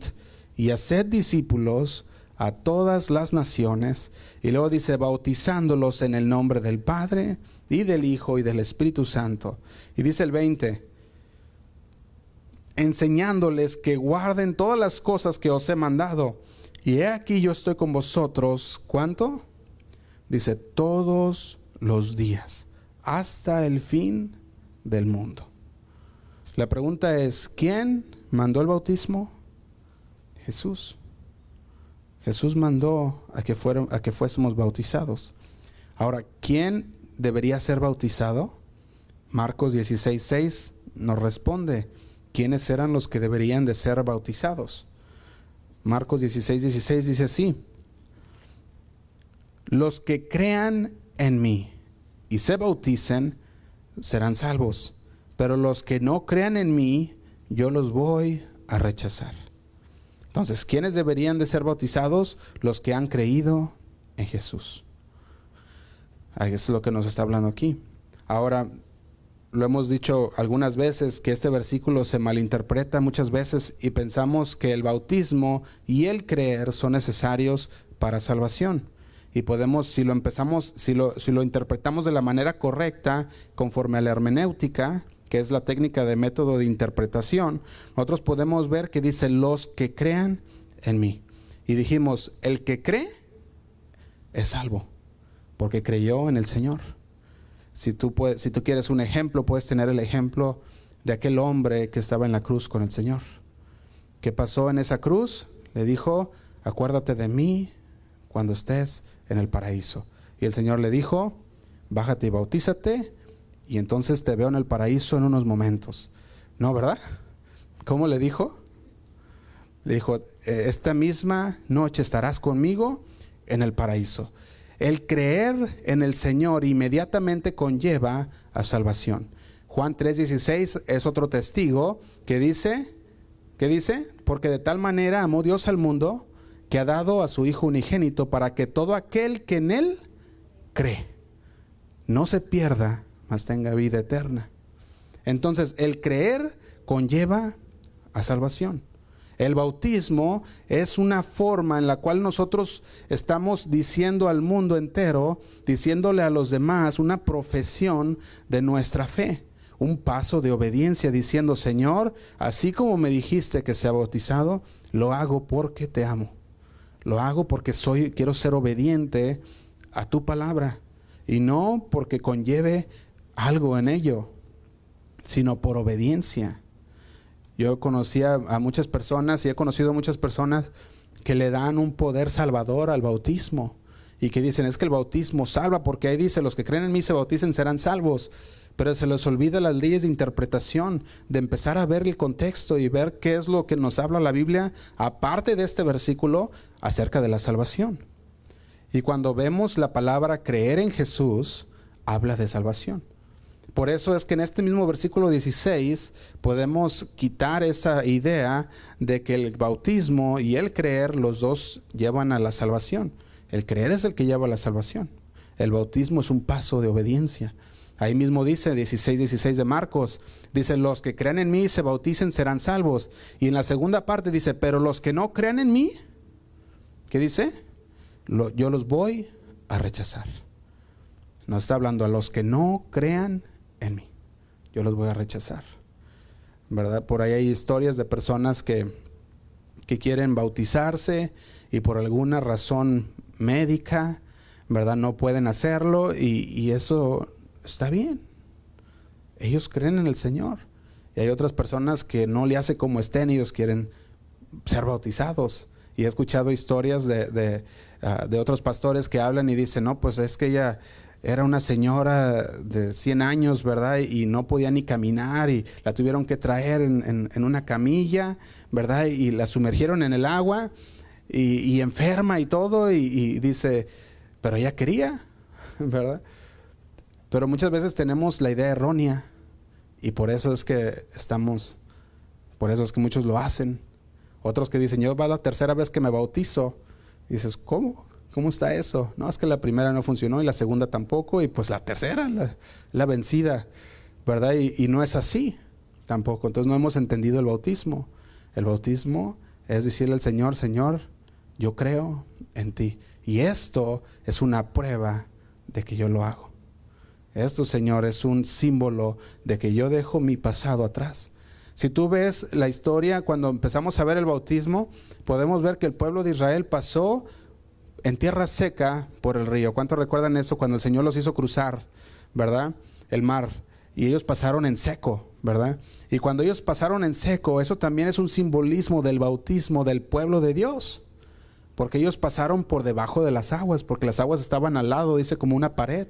y haced discípulos a todas las naciones. Y luego dice, bautizándolos en el nombre del Padre y del Hijo y del Espíritu Santo. Y dice el 20, enseñándoles que guarden todas las cosas que os he mandado. Y he aquí yo estoy con vosotros, ¿cuánto? Dice, todos los días, hasta el fin del mundo. La pregunta es, ¿quién mandó el bautismo? Jesús. Jesús mandó a que, fuésemos bautizados. Ahora, ¿quién debería ser bautizado? Marcos 16, 6 nos responde, quiénes eran los que deberían de ser bautizados. Marcos 16, 16 dice así, los que crean en mí y se bauticen serán salvos, pero los que no crean en mí, yo los voy a rechazar. Entonces, ¿quiénes deberían de ser bautizados? Los que han creído en Jesús. Es lo que nos está hablando aquí. Ahora, lo hemos dicho algunas veces que este versículo se malinterpreta muchas veces y pensamos que el bautismo y el creer son necesarios para salvación. Y podemos, si lo empezamos, si lo, si lo interpretamos de la manera correcta, conforme a la hermenéutica, que es la técnica de método de interpretación, nosotros podemos ver que dice los que crean en mí. Y dijimos, el que cree es salvo, porque creyó en el Señor. Si tú, quieres un ejemplo, puedes tener el ejemplo de aquel hombre que estaba en la cruz con el Señor. ¿Qué pasó en esa cruz? Le dijo, acuérdate de mí cuando estés en el paraíso. Y el Señor le dijo, bájate y bautízate, y entonces te veo en el paraíso en unos momentos. ¿No, verdad? ¿Cómo le dijo? Le dijo, e, esta misma noche estarás conmigo en el paraíso. El creer en el Señor inmediatamente conlleva a salvación. Juan 3:16 es otro testigo que dice, ¿qué dice? Porque de tal manera amó Dios al mundo que ha dado a su Hijo unigénito para que todo aquel que en Él cree no se pierda, mas tenga vida eterna. Entonces, el creer conlleva a salvación. El bautismo es una forma en la cual nosotros estamos diciendo al mundo entero, diciéndole a los demás una profesión de nuestra fe, un paso de obediencia diciendo, Señor, así como me dijiste que sea bautizado, lo hago porque te amo. Lo hago porque soy quiero ser obediente a tu palabra y no porque conlleve algo en ello, sino por obediencia. Yo conocía a muchas personas y he conocido a muchas personas que le dan un poder salvador al bautismo y que dicen es que el bautismo salva porque ahí dice los que creen en mí se bauticen serán salvos pero se les olvida las leyes de interpretación, de empezar a ver el contexto y ver qué es lo que nos habla la Biblia, aparte de este versículo, acerca de la salvación. Y cuando vemos la palabra creer en Jesús, habla de salvación. Por eso es que en este mismo versículo 16 podemos quitar esa idea de que el bautismo y el creer, los dos llevan a la salvación. El creer es el que lleva a la salvación. El bautismo es un paso de obediencia. Ahí mismo dice 16, 16 de Marcos, dice, los que crean en mí y se bauticen serán salvos. Y en la segunda parte dice, pero los que no crean en mí, ¿qué dice? yo los voy a rechazar. Nos está hablando a los que no crean en mí. Yo los voy a rechazar. ¿Verdad? Por ahí hay historias de personas que, que quieren bautizarse y por alguna razón médica, ¿verdad? No pueden hacerlo y, eso está bien. Ellos creen en el Señor. Y hay otras personas que no le hace como estén, ellos quieren ser bautizados. Y he escuchado historias de, de, ah, de, otros pastores que hablan y dicen, no, pues es que ella era una señora de 100 años, ¿verdad? Y no podía ni caminar y la tuvieron que traer en, en, una camilla, ¿verdad? Y la sumergieron en el agua y, enferma y todo. Y, y dice, pero ella quería, ¿verdad? Pero muchas veces tenemos la idea errónea y por eso es que estamos, por eso es que muchos lo hacen. Otros que dicen, yo va la tercera vez que me bautizo. Y dices, ¿cómo? ¿Cómo está eso? No, es que la primera no funcionó y la segunda tampoco, y pues la tercera, la, vencida, ¿verdad? Y, y, no es así tampoco. Entonces no hemos entendido el bautismo. El bautismo es decirle al Señor, Señor, yo creo en ti. Y esto es una prueba de que yo lo hago. Esto, Señor, es un símbolo de que yo dejo mi pasado atrás. Si tú ves la historia, cuando empezamos a ver el bautismo, podemos ver que el pueblo de Israel pasó en tierra seca por el río. ¿Cuántos recuerdan eso cuando el Señor los hizo cruzar, verdad? El mar. Y ellos pasaron en seco, ¿verdad? Y cuando ellos pasaron en seco, eso también es un simbolismo del bautismo del pueblo de Dios. Porque ellos pasaron por debajo de las aguas, porque las aguas estaban al lado, dice como una pared.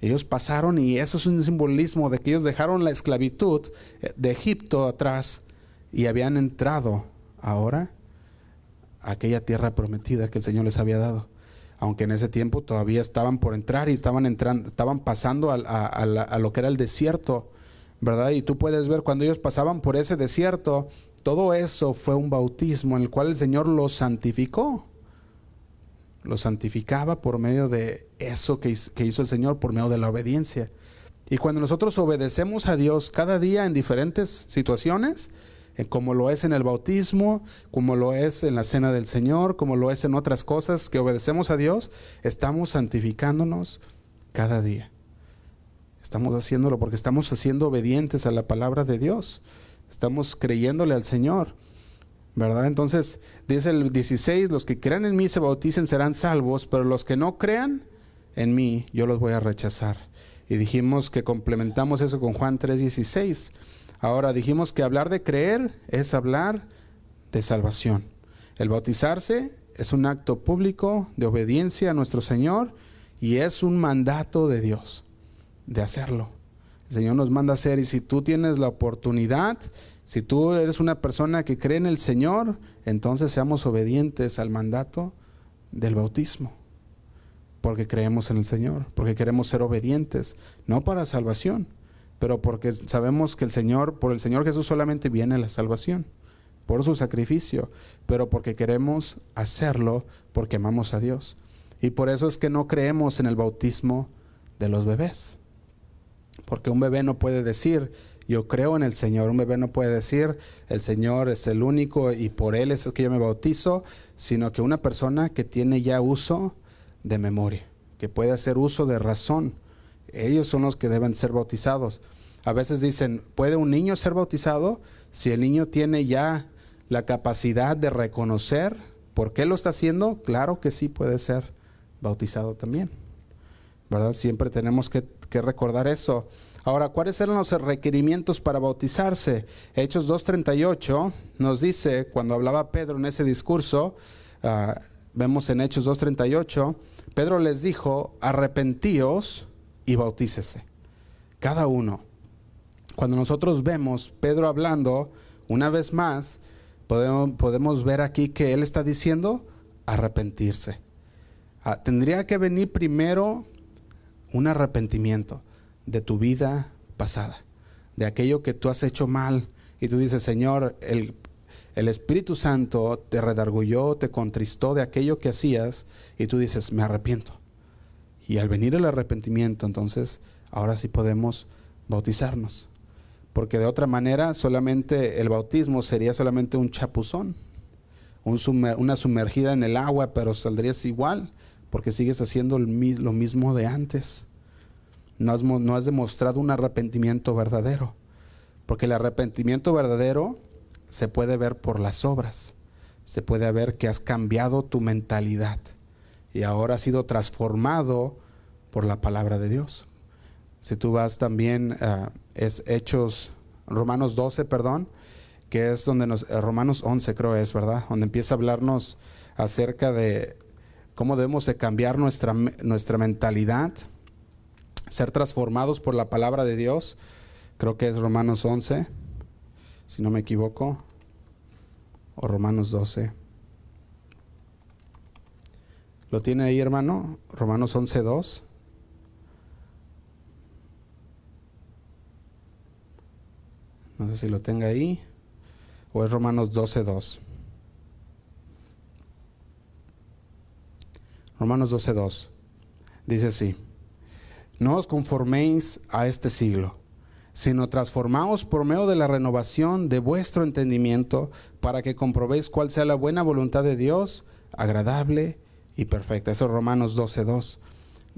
Ellos pasaron y eso es un simbolismo de que ellos dejaron la esclavitud de Egipto atrás y habían entrado ahora aquella tierra prometida que el Señor les había dado. Aunque en ese tiempo todavía estaban por entrar y estaban entrando, estaban pasando a, a, lo que era el desierto, ¿verdad? Y tú puedes ver cuando ellos pasaban por ese desierto, todo eso fue un bautismo en el cual el Señor los santificó lo santificaba por medio de eso que hizo, el Señor, por medio de la obediencia. Y cuando nosotros obedecemos a Dios cada día en diferentes situaciones, como lo es en el bautismo, como lo es en la cena del Señor, como lo es en otras cosas que obedecemos a Dios, estamos santificándonos cada día. Estamos haciéndolo porque estamos haciendo obedientes a la palabra de Dios. Estamos creyéndole al Señor. ¿verdad? Entonces, dice el 16, los que crean en mí se bauticen serán salvos, pero los que no crean en mí, yo los voy a rechazar. Y dijimos que complementamos eso con Juan 3:16. Ahora dijimos que hablar de creer es hablar de salvación. El bautizarse es un acto público de obediencia a nuestro Señor y es un mandato de Dios de hacerlo. El Señor nos manda hacer y si tú tienes la oportunidad si tú eres una persona que cree en el Señor, entonces seamos obedientes al mandato del bautismo. Porque creemos en el Señor, porque queremos ser obedientes, no para salvación, pero porque sabemos que el Señor, por el Señor Jesús solamente viene la salvación, por su sacrificio, pero porque queremos hacerlo porque amamos a Dios. Y por eso es que no creemos en el bautismo de los bebés. Porque un bebé no puede decir, yo creo en el Señor. Un bebé no puede decir, el Señor es el único y por Él es el que yo me bautizo, sino que una persona que tiene ya uso de memoria, que puede hacer uso de razón. Ellos son los que deben ser bautizados. A veces dicen, ¿puede un niño ser bautizado? Si el niño tiene ya la capacidad de reconocer por qué lo está haciendo, claro que sí puede ser bautizado también. ¿Verdad? Siempre tenemos que, recordar eso. Ahora, ¿cuáles eran los requerimientos para bautizarse? Hechos 2.38 nos dice, cuando hablaba Pedro en ese discurso, uh, vemos en Hechos 2.38, Pedro les dijo, arrepentíos y bautícese, cada uno. Cuando nosotros vemos Pedro hablando, una vez más, podemos, podemos ver aquí que él está diciendo arrepentirse. Uh, tendría que venir primero un arrepentimiento de tu vida pasada, de aquello que tú has hecho mal. Y tú dices, Señor, el, el Espíritu Santo te redargulló, te contristó de aquello que hacías y tú dices, me arrepiento. Y al venir el arrepentimiento, entonces, ahora sí podemos bautizarnos. Porque de otra manera, solamente el bautismo sería solamente un chapuzón, un una sumergida en el agua, pero saldrías igual, porque sigues haciendo lo mismo de antes. no has demostrado un arrepentimiento verdadero. Porque el arrepentimiento verdadero se puede ver por las obras. Se puede ver que has cambiado tu mentalidad y ahora has sido transformado por la palabra de Dios. Si tú vas también, uh, es Hechos, Romanos 12, perdón, que es donde nos, eh, Romanos 11 creo es, ¿verdad? Donde empieza a hablarnos acerca de cómo debemos de cambiar nuestra, nuestra mentalidad, ser transformados por la palabra de Dios. Creo que es Romanos 11, si no me equivoco, o Romanos 12. ¿Lo tiene ahí, hermano? Romanos 11, 2. No sé si lo tenga ahí. O es Romanos 12, 2. Romanos 12, 2. Dice así. No os conforméis a este siglo, sino transformaos por medio de la renovación de vuestro entendimiento para que comprobéis cuál sea la buena voluntad de Dios, agradable y perfecta. Eso es Romanos 12, 2.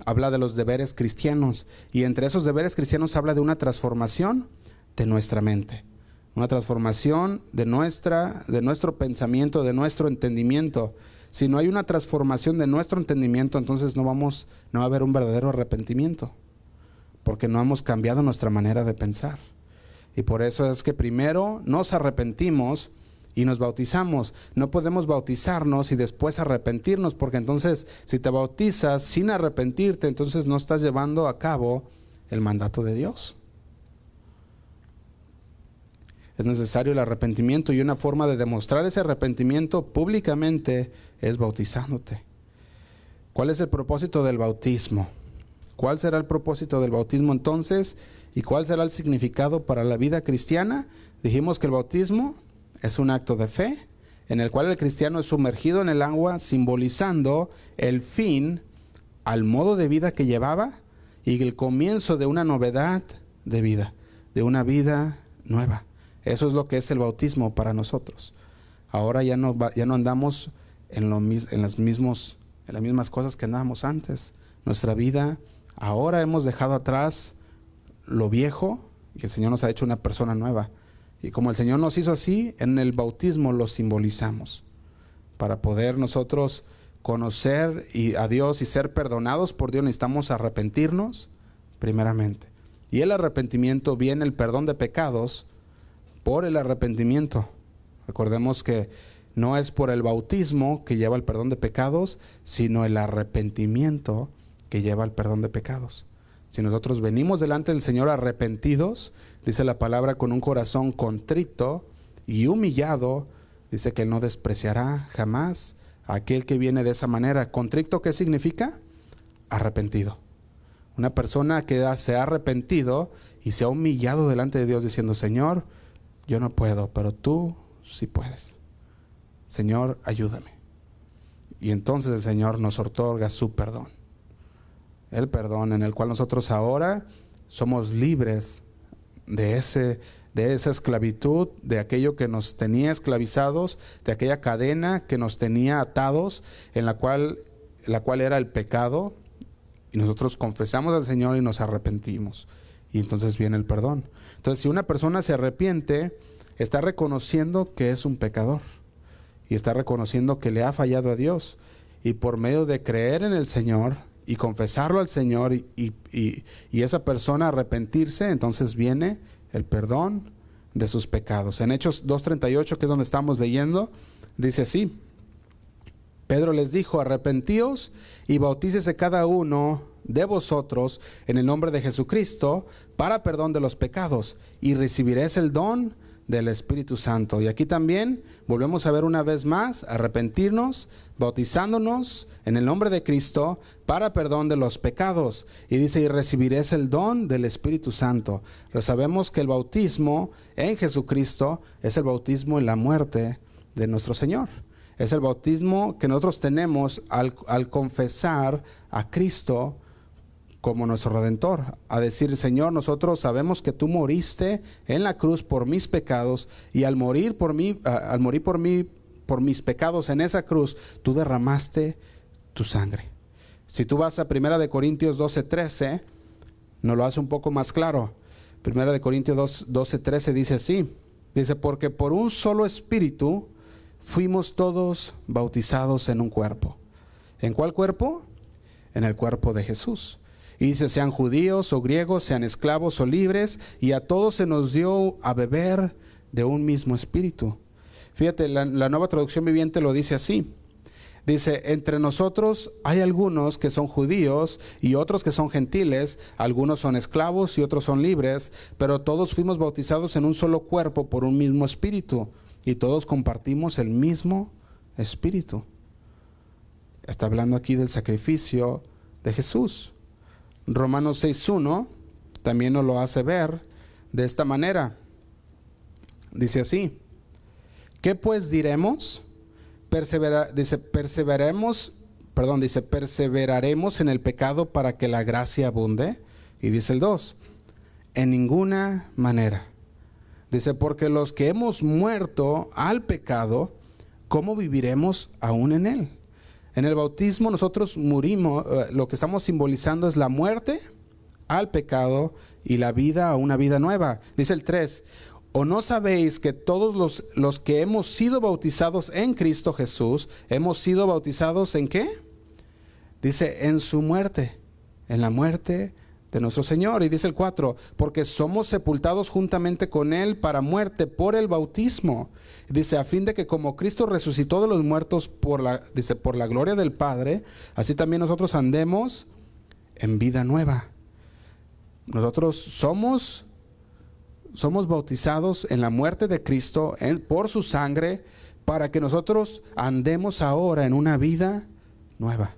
Habla de los deberes cristianos y entre esos deberes cristianos habla de una transformación de nuestra mente, una transformación de nuestra de nuestro pensamiento, de nuestro entendimiento. Si no hay una transformación de nuestro entendimiento, entonces no vamos no va a haber un verdadero arrepentimiento, porque no hemos cambiado nuestra manera de pensar. Y por eso es que primero nos arrepentimos y nos bautizamos. No podemos bautizarnos y después arrepentirnos, porque entonces si te bautizas sin arrepentirte, entonces no estás llevando a cabo el mandato de Dios. Es necesario el arrepentimiento y una forma de demostrar ese arrepentimiento públicamente es bautizándote. ¿Cuál es el propósito del bautismo? ¿Cuál será el propósito del bautismo entonces? ¿Y cuál será el significado para la vida cristiana? Dijimos que el bautismo es un acto de fe en el cual el cristiano es sumergido en el agua simbolizando el fin al modo de vida que llevaba y el comienzo de una novedad de vida, de una vida nueva. Eso es lo que es el bautismo para nosotros. Ahora ya no, ya no andamos en, lo, en, las mismos, en las mismas cosas que andábamos antes. Nuestra vida, ahora hemos dejado atrás lo viejo y el Señor nos ha hecho una persona nueva. Y como el Señor nos hizo así, en el bautismo lo simbolizamos. Para poder nosotros conocer a Dios y ser perdonados por Dios necesitamos arrepentirnos primeramente. Y el arrepentimiento viene el perdón de pecados por el arrepentimiento. Recordemos que no es por el bautismo que lleva el perdón de pecados, sino el arrepentimiento que lleva el perdón de pecados. Si nosotros venimos delante del Señor arrepentidos, dice la palabra con un corazón contrito y humillado, dice que Él no despreciará jamás a aquel que viene de esa manera. ¿Contrito qué significa? Arrepentido. Una persona que se ha arrepentido y se ha humillado delante de Dios diciendo, Señor, yo no puedo, pero tú sí puedes. Señor, ayúdame. Y entonces el Señor nos otorga su perdón. El perdón en el cual nosotros ahora somos libres de ese de esa esclavitud, de aquello que nos tenía esclavizados, de aquella cadena que nos tenía atados, en la cual, la cual era el pecado, y nosotros confesamos al Señor y nos arrepentimos. Y entonces viene el perdón. Entonces, si una persona se arrepiente, está reconociendo que es un pecador y está reconociendo que le ha fallado a Dios. Y por medio de creer en el Señor y confesarlo al Señor y, y, esa persona arrepentirse, entonces viene el perdón de sus pecados. En Hechos 2.38, que es donde estamos leyendo, dice así, Pedro les dijo, arrepentíos y bautícese cada uno de vosotros en el nombre de Jesucristo para perdón de los pecados y recibiréis el don del Espíritu Santo. Y aquí también volvemos a ver una vez más, arrepentirnos, bautizándonos en el nombre de Cristo para perdón de los pecados. Y dice, y recibiréis el don del Espíritu Santo. Pero sabemos que el bautismo en Jesucristo es el bautismo en la muerte de nuestro Señor. Es el bautismo que nosotros tenemos al, al confesar a Cristo como nuestro redentor, a decir, Señor, nosotros sabemos que tú moriste en la cruz por mis pecados y al morir por mí, al morir por mí, por mis pecados en esa cruz, tú derramaste tu sangre. Si tú vas a Primera de Corintios 12, 13, nos lo hace un poco más claro. Primera de Corintios 2, 12, 13 dice así. Dice, porque por un solo espíritu fuimos todos bautizados en un cuerpo. ¿En cuál cuerpo? En el cuerpo de Jesús. Y dice, sean judíos o griegos, sean esclavos o libres, y a todos se nos dio a beber de un mismo espíritu. Fíjate, la, nueva traducción viviente lo dice así. Dice, entre nosotros hay algunos que son judíos y otros que son gentiles, algunos son esclavos y otros son libres, pero todos fuimos bautizados en un solo cuerpo por un mismo espíritu y todos compartimos el mismo espíritu. Está hablando aquí del sacrificio de Jesús. Romanos 6.1 también nos lo hace ver de esta manera. Dice así, ¿qué pues diremos? dice, perseveraremos, perdón, dice, perseveraremos en el pecado para que la gracia abunde. Y dice el 2, en ninguna manera. Dice, porque los que hemos muerto al pecado, ¿cómo viviremos aún en él? En el bautismo nosotros murimos, eh, lo que estamos simbolizando es la muerte al pecado y la vida a una vida nueva. Dice el 3, ¿o no sabéis que todos los, los que hemos sido bautizados en Cristo Jesús, hemos sido bautizados en qué? Dice, en su muerte, en la muerte de nuestro Señor. Y dice el 4, porque somos sepultados juntamente con Él para muerte por el bautismo. Dice, a fin de que como Cristo resucitó de los muertos por la, dice, por la gloria del Padre, así también nosotros andemos en vida nueva. Nosotros somos somos bautizados en la muerte de Cristo por su sangre para que nosotros andemos ahora en una vida nueva.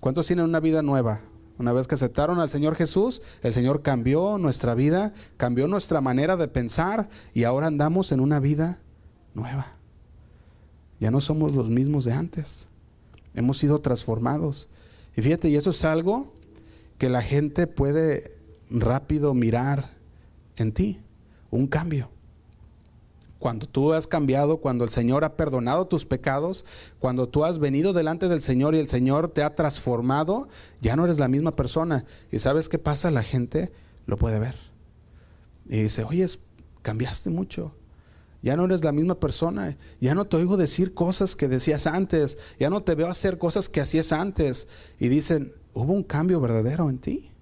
¿Cuántos tienen una vida nueva? Una vez que aceptaron al Señor Jesús, el Señor cambió nuestra vida, cambió nuestra manera de pensar y ahora andamos en una vida nueva. Ya no somos los mismos de antes. Hemos sido transformados. Y fíjate, y eso es algo que la gente puede rápido mirar en ti, un cambio. Cuando tú has cambiado, cuando el Señor ha perdonado tus pecados, cuando tú has venido delante del Señor y el Señor te ha transformado, ya no eres la misma persona. ¿Y sabes qué pasa? La gente lo puede ver. Y dice, oye, cambiaste mucho. Ya no eres la misma persona. Ya no te oigo decir cosas que decías antes. Ya no te veo hacer cosas que hacías antes. Y dicen, hubo un cambio verdadero en ti.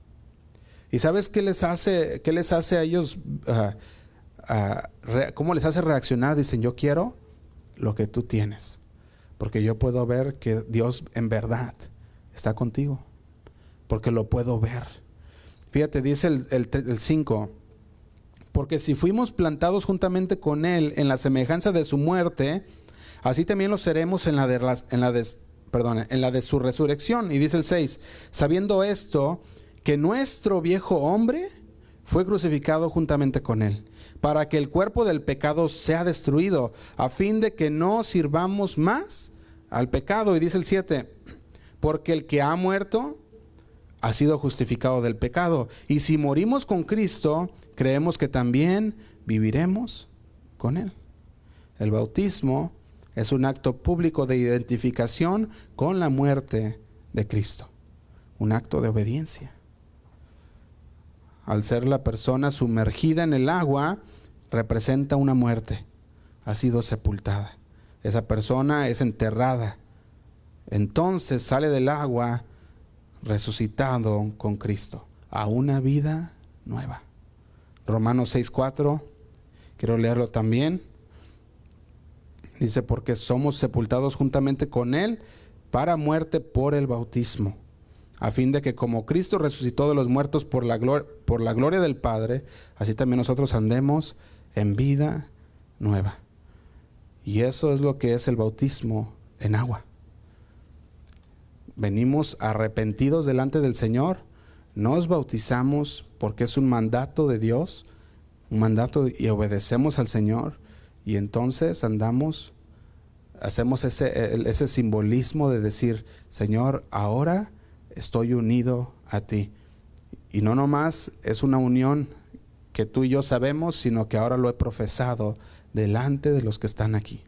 ¿Y sabes qué les hace, qué les hace a ellos? Ah, ¿cómo les hace reaccionar? Dicen, yo quiero lo que tú tienes, porque yo puedo ver que Dios en verdad está contigo, porque lo puedo ver. Fíjate, dice el 5, porque si fuimos plantados juntamente con Él en la semejanza de su muerte, así también lo seremos en la de, su resurrección. Y dice el 6, sabiendo esto, que nuestro viejo hombre fue crucificado juntamente con Él para que el cuerpo del pecado sea destruido, a fin de que no sirvamos más al pecado. Y dice el 7, porque el que ha muerto ha sido justificado del pecado. Y si morimos con Cristo, creemos que también viviremos con Él. El bautismo es un acto público de identificación con la muerte de Cristo, un acto de obediencia. Al ser la persona sumergida en el agua, representa una muerte, ha sido sepultada. Esa persona es enterrada. Entonces sale del agua resucitado con Cristo a una vida nueva. Romanos 6:4, quiero leerlo también. Dice, porque somos sepultados juntamente con Él para muerte por el bautismo, a fin de que como Cristo resucitó de los muertos por la, por la gloria del Padre, así también nosotros andemos en vida nueva. Y eso es lo que es el bautismo en agua. Venimos arrepentidos delante del Señor, nos bautizamos porque es un mandato de Dios, un mandato y obedecemos al Señor y entonces andamos, hacemos ese, ese simbolismo de decir, Señor, ahora estoy unido a ti. Y no nomás es una unión que tú y yo sabemos, sino que ahora lo he profesado delante de los que están aquí.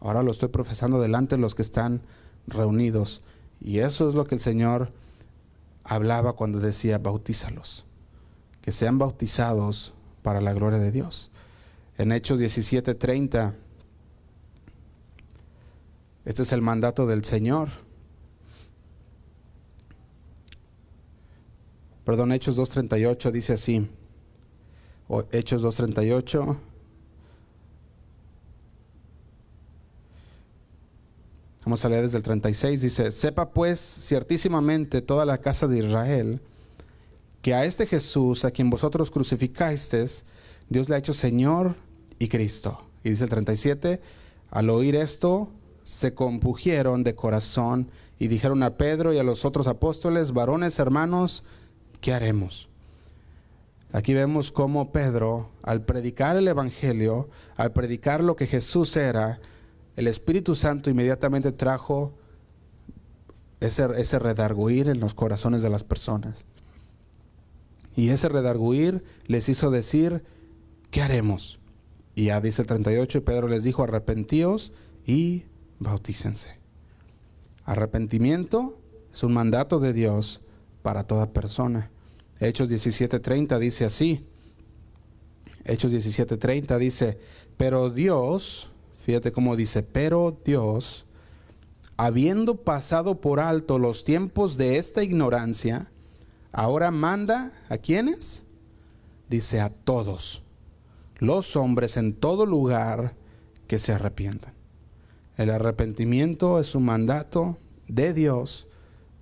Ahora lo estoy profesando delante de los que están reunidos. Y eso es lo que el Señor hablaba cuando decía, bautízalos. que sean bautizados para la gloria de Dios. En Hechos 17:30, este es el mandato del Señor. Perdón, Hechos 2:38 dice así. Hechos 2:38. Vamos a leer desde el 36. Dice, sepa pues ciertísimamente toda la casa de Israel que a este Jesús, a quien vosotros crucificasteis, Dios le ha hecho Señor y Cristo. Y dice el 37, al oír esto, se compugieron de corazón y dijeron a Pedro y a los otros apóstoles, varones hermanos, ¿qué haremos? Aquí vemos cómo Pedro, al predicar el Evangelio, al predicar lo que Jesús era, el Espíritu Santo inmediatamente trajo ese, ese redarguir en los corazones de las personas. Y ese redarguir les hizo decir, ¿qué haremos? Y ya dice el 38, y Pedro les dijo, arrepentíos y bautícense. Arrepentimiento es un mandato de Dios para toda persona. Hechos 17:30 dice así. Hechos 17:30 dice, pero Dios, Fíjate cómo dice, pero Dios, habiendo pasado por alto los tiempos de esta ignorancia, ahora manda a quienes? Dice a todos, los hombres en todo lugar que se arrepientan. El arrepentimiento es un mandato de Dios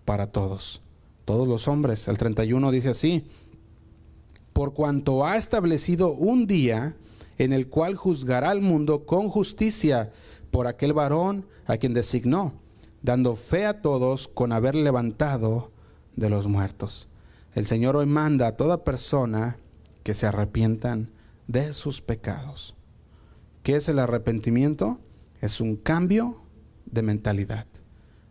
para todos, todos los hombres. El 31 dice así, por cuanto ha establecido un día en el cual juzgará al mundo con justicia por aquel varón a quien designó, dando fe a todos con haber levantado de los muertos. El Señor hoy manda a toda persona que se arrepientan de sus pecados. ¿Qué es el arrepentimiento? Es un cambio de mentalidad.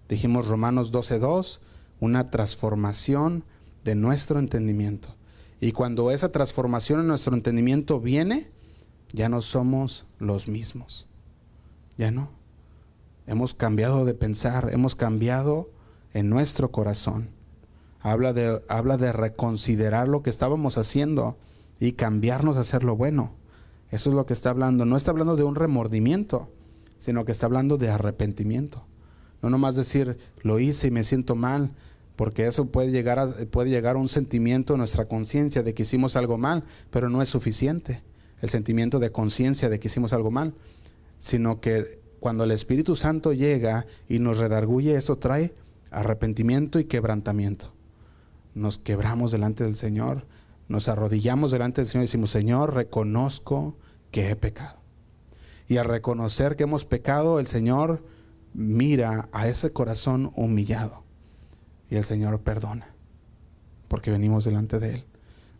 Dijimos Romanos 12.2, una transformación de nuestro entendimiento. Y cuando esa transformación en nuestro entendimiento viene, ya no somos los mismos. Ya no. Hemos cambiado de pensar, hemos cambiado en nuestro corazón. Habla de, habla de reconsiderar lo que estábamos haciendo y cambiarnos a hacer lo bueno. Eso es lo que está hablando. No está hablando de un remordimiento, sino que está hablando de arrepentimiento. No nomás decir, lo hice y me siento mal, porque eso puede llegar a, puede llegar a un sentimiento en nuestra conciencia de que hicimos algo mal, pero no es suficiente el sentimiento de conciencia de que hicimos algo mal, sino que cuando el Espíritu Santo llega y nos redarguye, eso trae arrepentimiento y quebrantamiento. Nos quebramos delante del Señor, nos arrodillamos delante del Señor y decimos, Señor, reconozco que he pecado. Y al reconocer que hemos pecado, el Señor mira a ese corazón humillado. Y el Señor perdona, porque venimos delante de Él.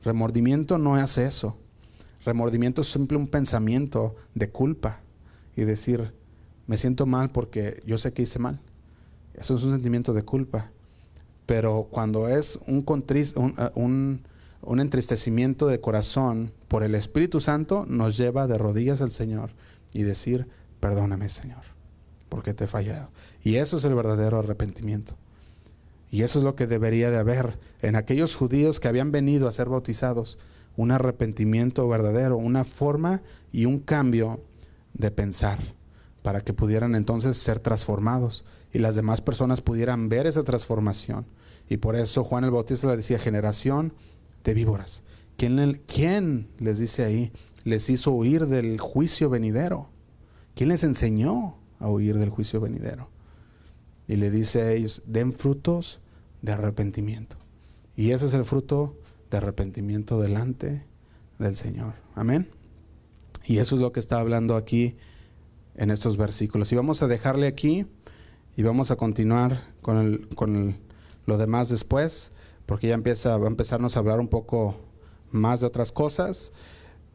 Remordimiento no hace eso. Remordimiento es simple un pensamiento de culpa y decir, me siento mal porque yo sé que hice mal. Eso es un sentimiento de culpa. Pero cuando es un, eh, un, un, entristecimiento de corazón por el Espíritu Santo, nos lleva de rodillas al Señor y decir, perdóname Señor, porque te he fallado. Y eso es el verdadero arrepentimiento. Y eso es lo que debería de haber en aquellos judíos que habían venido a ser bautizados un arrepentimiento verdadero, una forma y un cambio de pensar para que pudieran entonces ser transformados y las demás personas pudieran ver esa transformación. Y por eso Juan el Bautista le decía generación de víboras. ¿Quién, ¿Quién les dice ahí? Les hizo huir del juicio venidero. ¿Quién les enseñó a huir del juicio venidero? Y le dice a ellos, den frutos de arrepentimiento. Y ese es el fruto de arrepentimiento delante del Señor. Amén. Y eso es lo que está hablando aquí en estos versículos. Y vamos a dejarle aquí y vamos a continuar con, el, con lo demás después, porque ya empieza, va a empezarnos a hablar un poco más de otras cosas.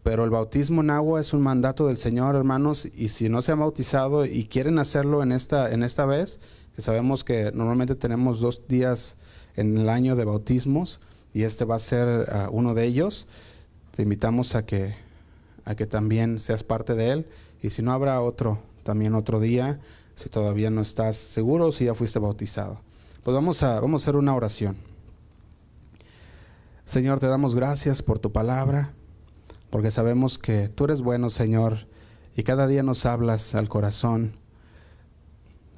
Pero el bautismo en agua es un mandato del Señor, hermanos, y si no se han bautizado y quieren hacerlo en esta, en esta vez, que sabemos que normalmente tenemos dos días en el año de bautismos, y este va a ser ah, uno de ellos. Te invitamos a que, a que también seas parte de él y si no habrá otro, también otro día, si todavía no estás seguro si ya fuiste bautizado. Pues vamos a, vamos a hacer una oración. Señor, te damos gracias por tu palabra, porque sabemos que tú eres bueno, Señor, y cada día nos hablas al corazón.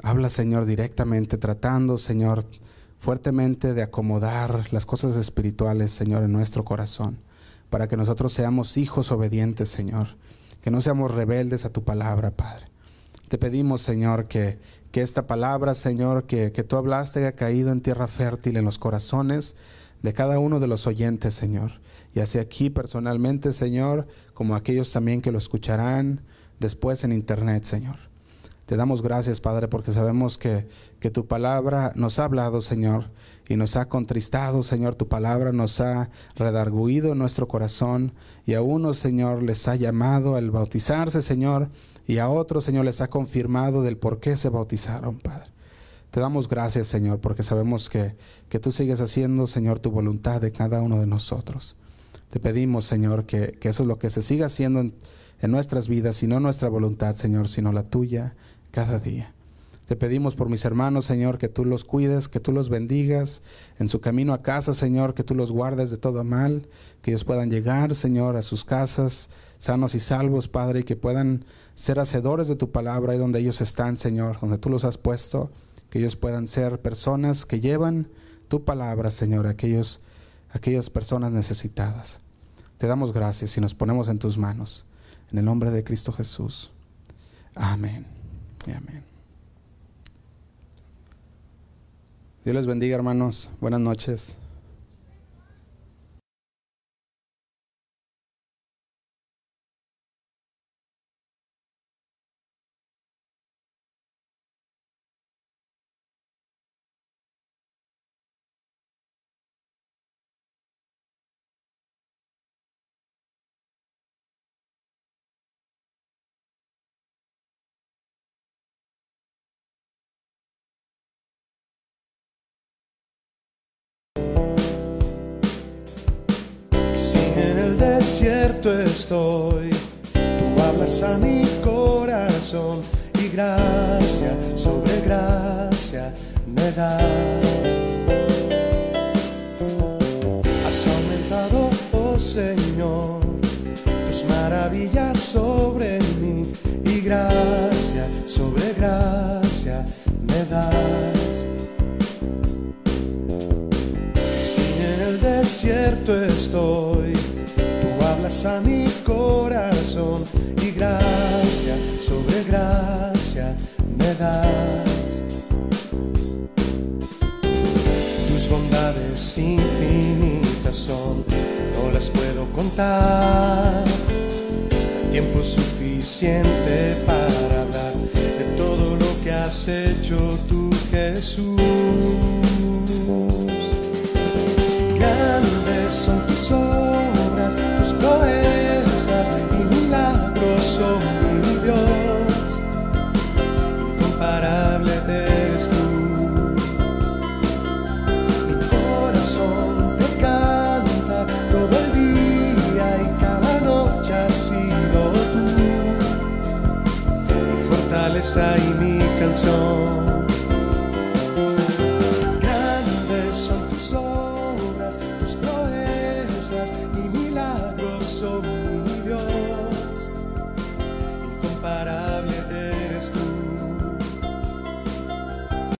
Habla, Señor, directamente, tratando, Señor, fuertemente de acomodar las cosas espirituales, Señor, en nuestro corazón, para que nosotros seamos hijos obedientes, Señor, que no seamos rebeldes a tu palabra, Padre. Te pedimos, Señor, que, que esta palabra, Señor, que, que tú hablaste, haya caído en tierra fértil en los corazones de cada uno de los oyentes, Señor. Y así aquí personalmente, Señor, como aquellos también que lo escucharán después en internet, Señor. Te damos gracias, Padre, porque sabemos que, que tu palabra nos ha hablado, Señor, y nos ha contristado, Señor. Tu palabra nos ha redarguido nuestro corazón, y a unos, Señor, les ha llamado al bautizarse, Señor, y a otros, Señor, les ha confirmado del por qué se bautizaron, Padre. Te damos gracias, Señor, porque sabemos que, que tú sigues haciendo, Señor, tu voluntad de cada uno de nosotros. Te pedimos, Señor, que, que eso es lo que se siga haciendo en, en nuestras vidas, y no nuestra voluntad, Señor, sino la tuya cada día. Te pedimos por mis hermanos, Señor, que tú los cuides, que tú los bendigas en su camino a casa, Señor, que tú los guardes de todo mal, que ellos puedan llegar, Señor, a sus casas sanos y salvos, Padre, y que puedan ser hacedores de tu palabra ahí donde ellos están, Señor, donde tú los has puesto que ellos puedan ser personas que llevan tu palabra, Señor, aquellos, aquellas personas necesitadas. Te damos gracias y nos ponemos en tus manos. En el nombre de Cristo Jesús. Amén. Amén. Dios les bendiga, hermanos. Buenas noches. Desierto estoy, tú hablas a mi corazón y gracia sobre gracia me das. Has aumentado, oh Señor, tus maravillas sobre mí y gracia sobre gracia me das. Si en el desierto estoy, a mi corazón y gracia sobre gracia me das. Tus bondades infinitas son, no las puedo contar. Tiempo suficiente para hablar de todo lo que has hecho tú, Jesús. Grandes son tus obras, mi Dios. Incomparable eres tú. Mi corazón te canta todo el día y cada noche has sido tú. Mi fortaleza y mi canción.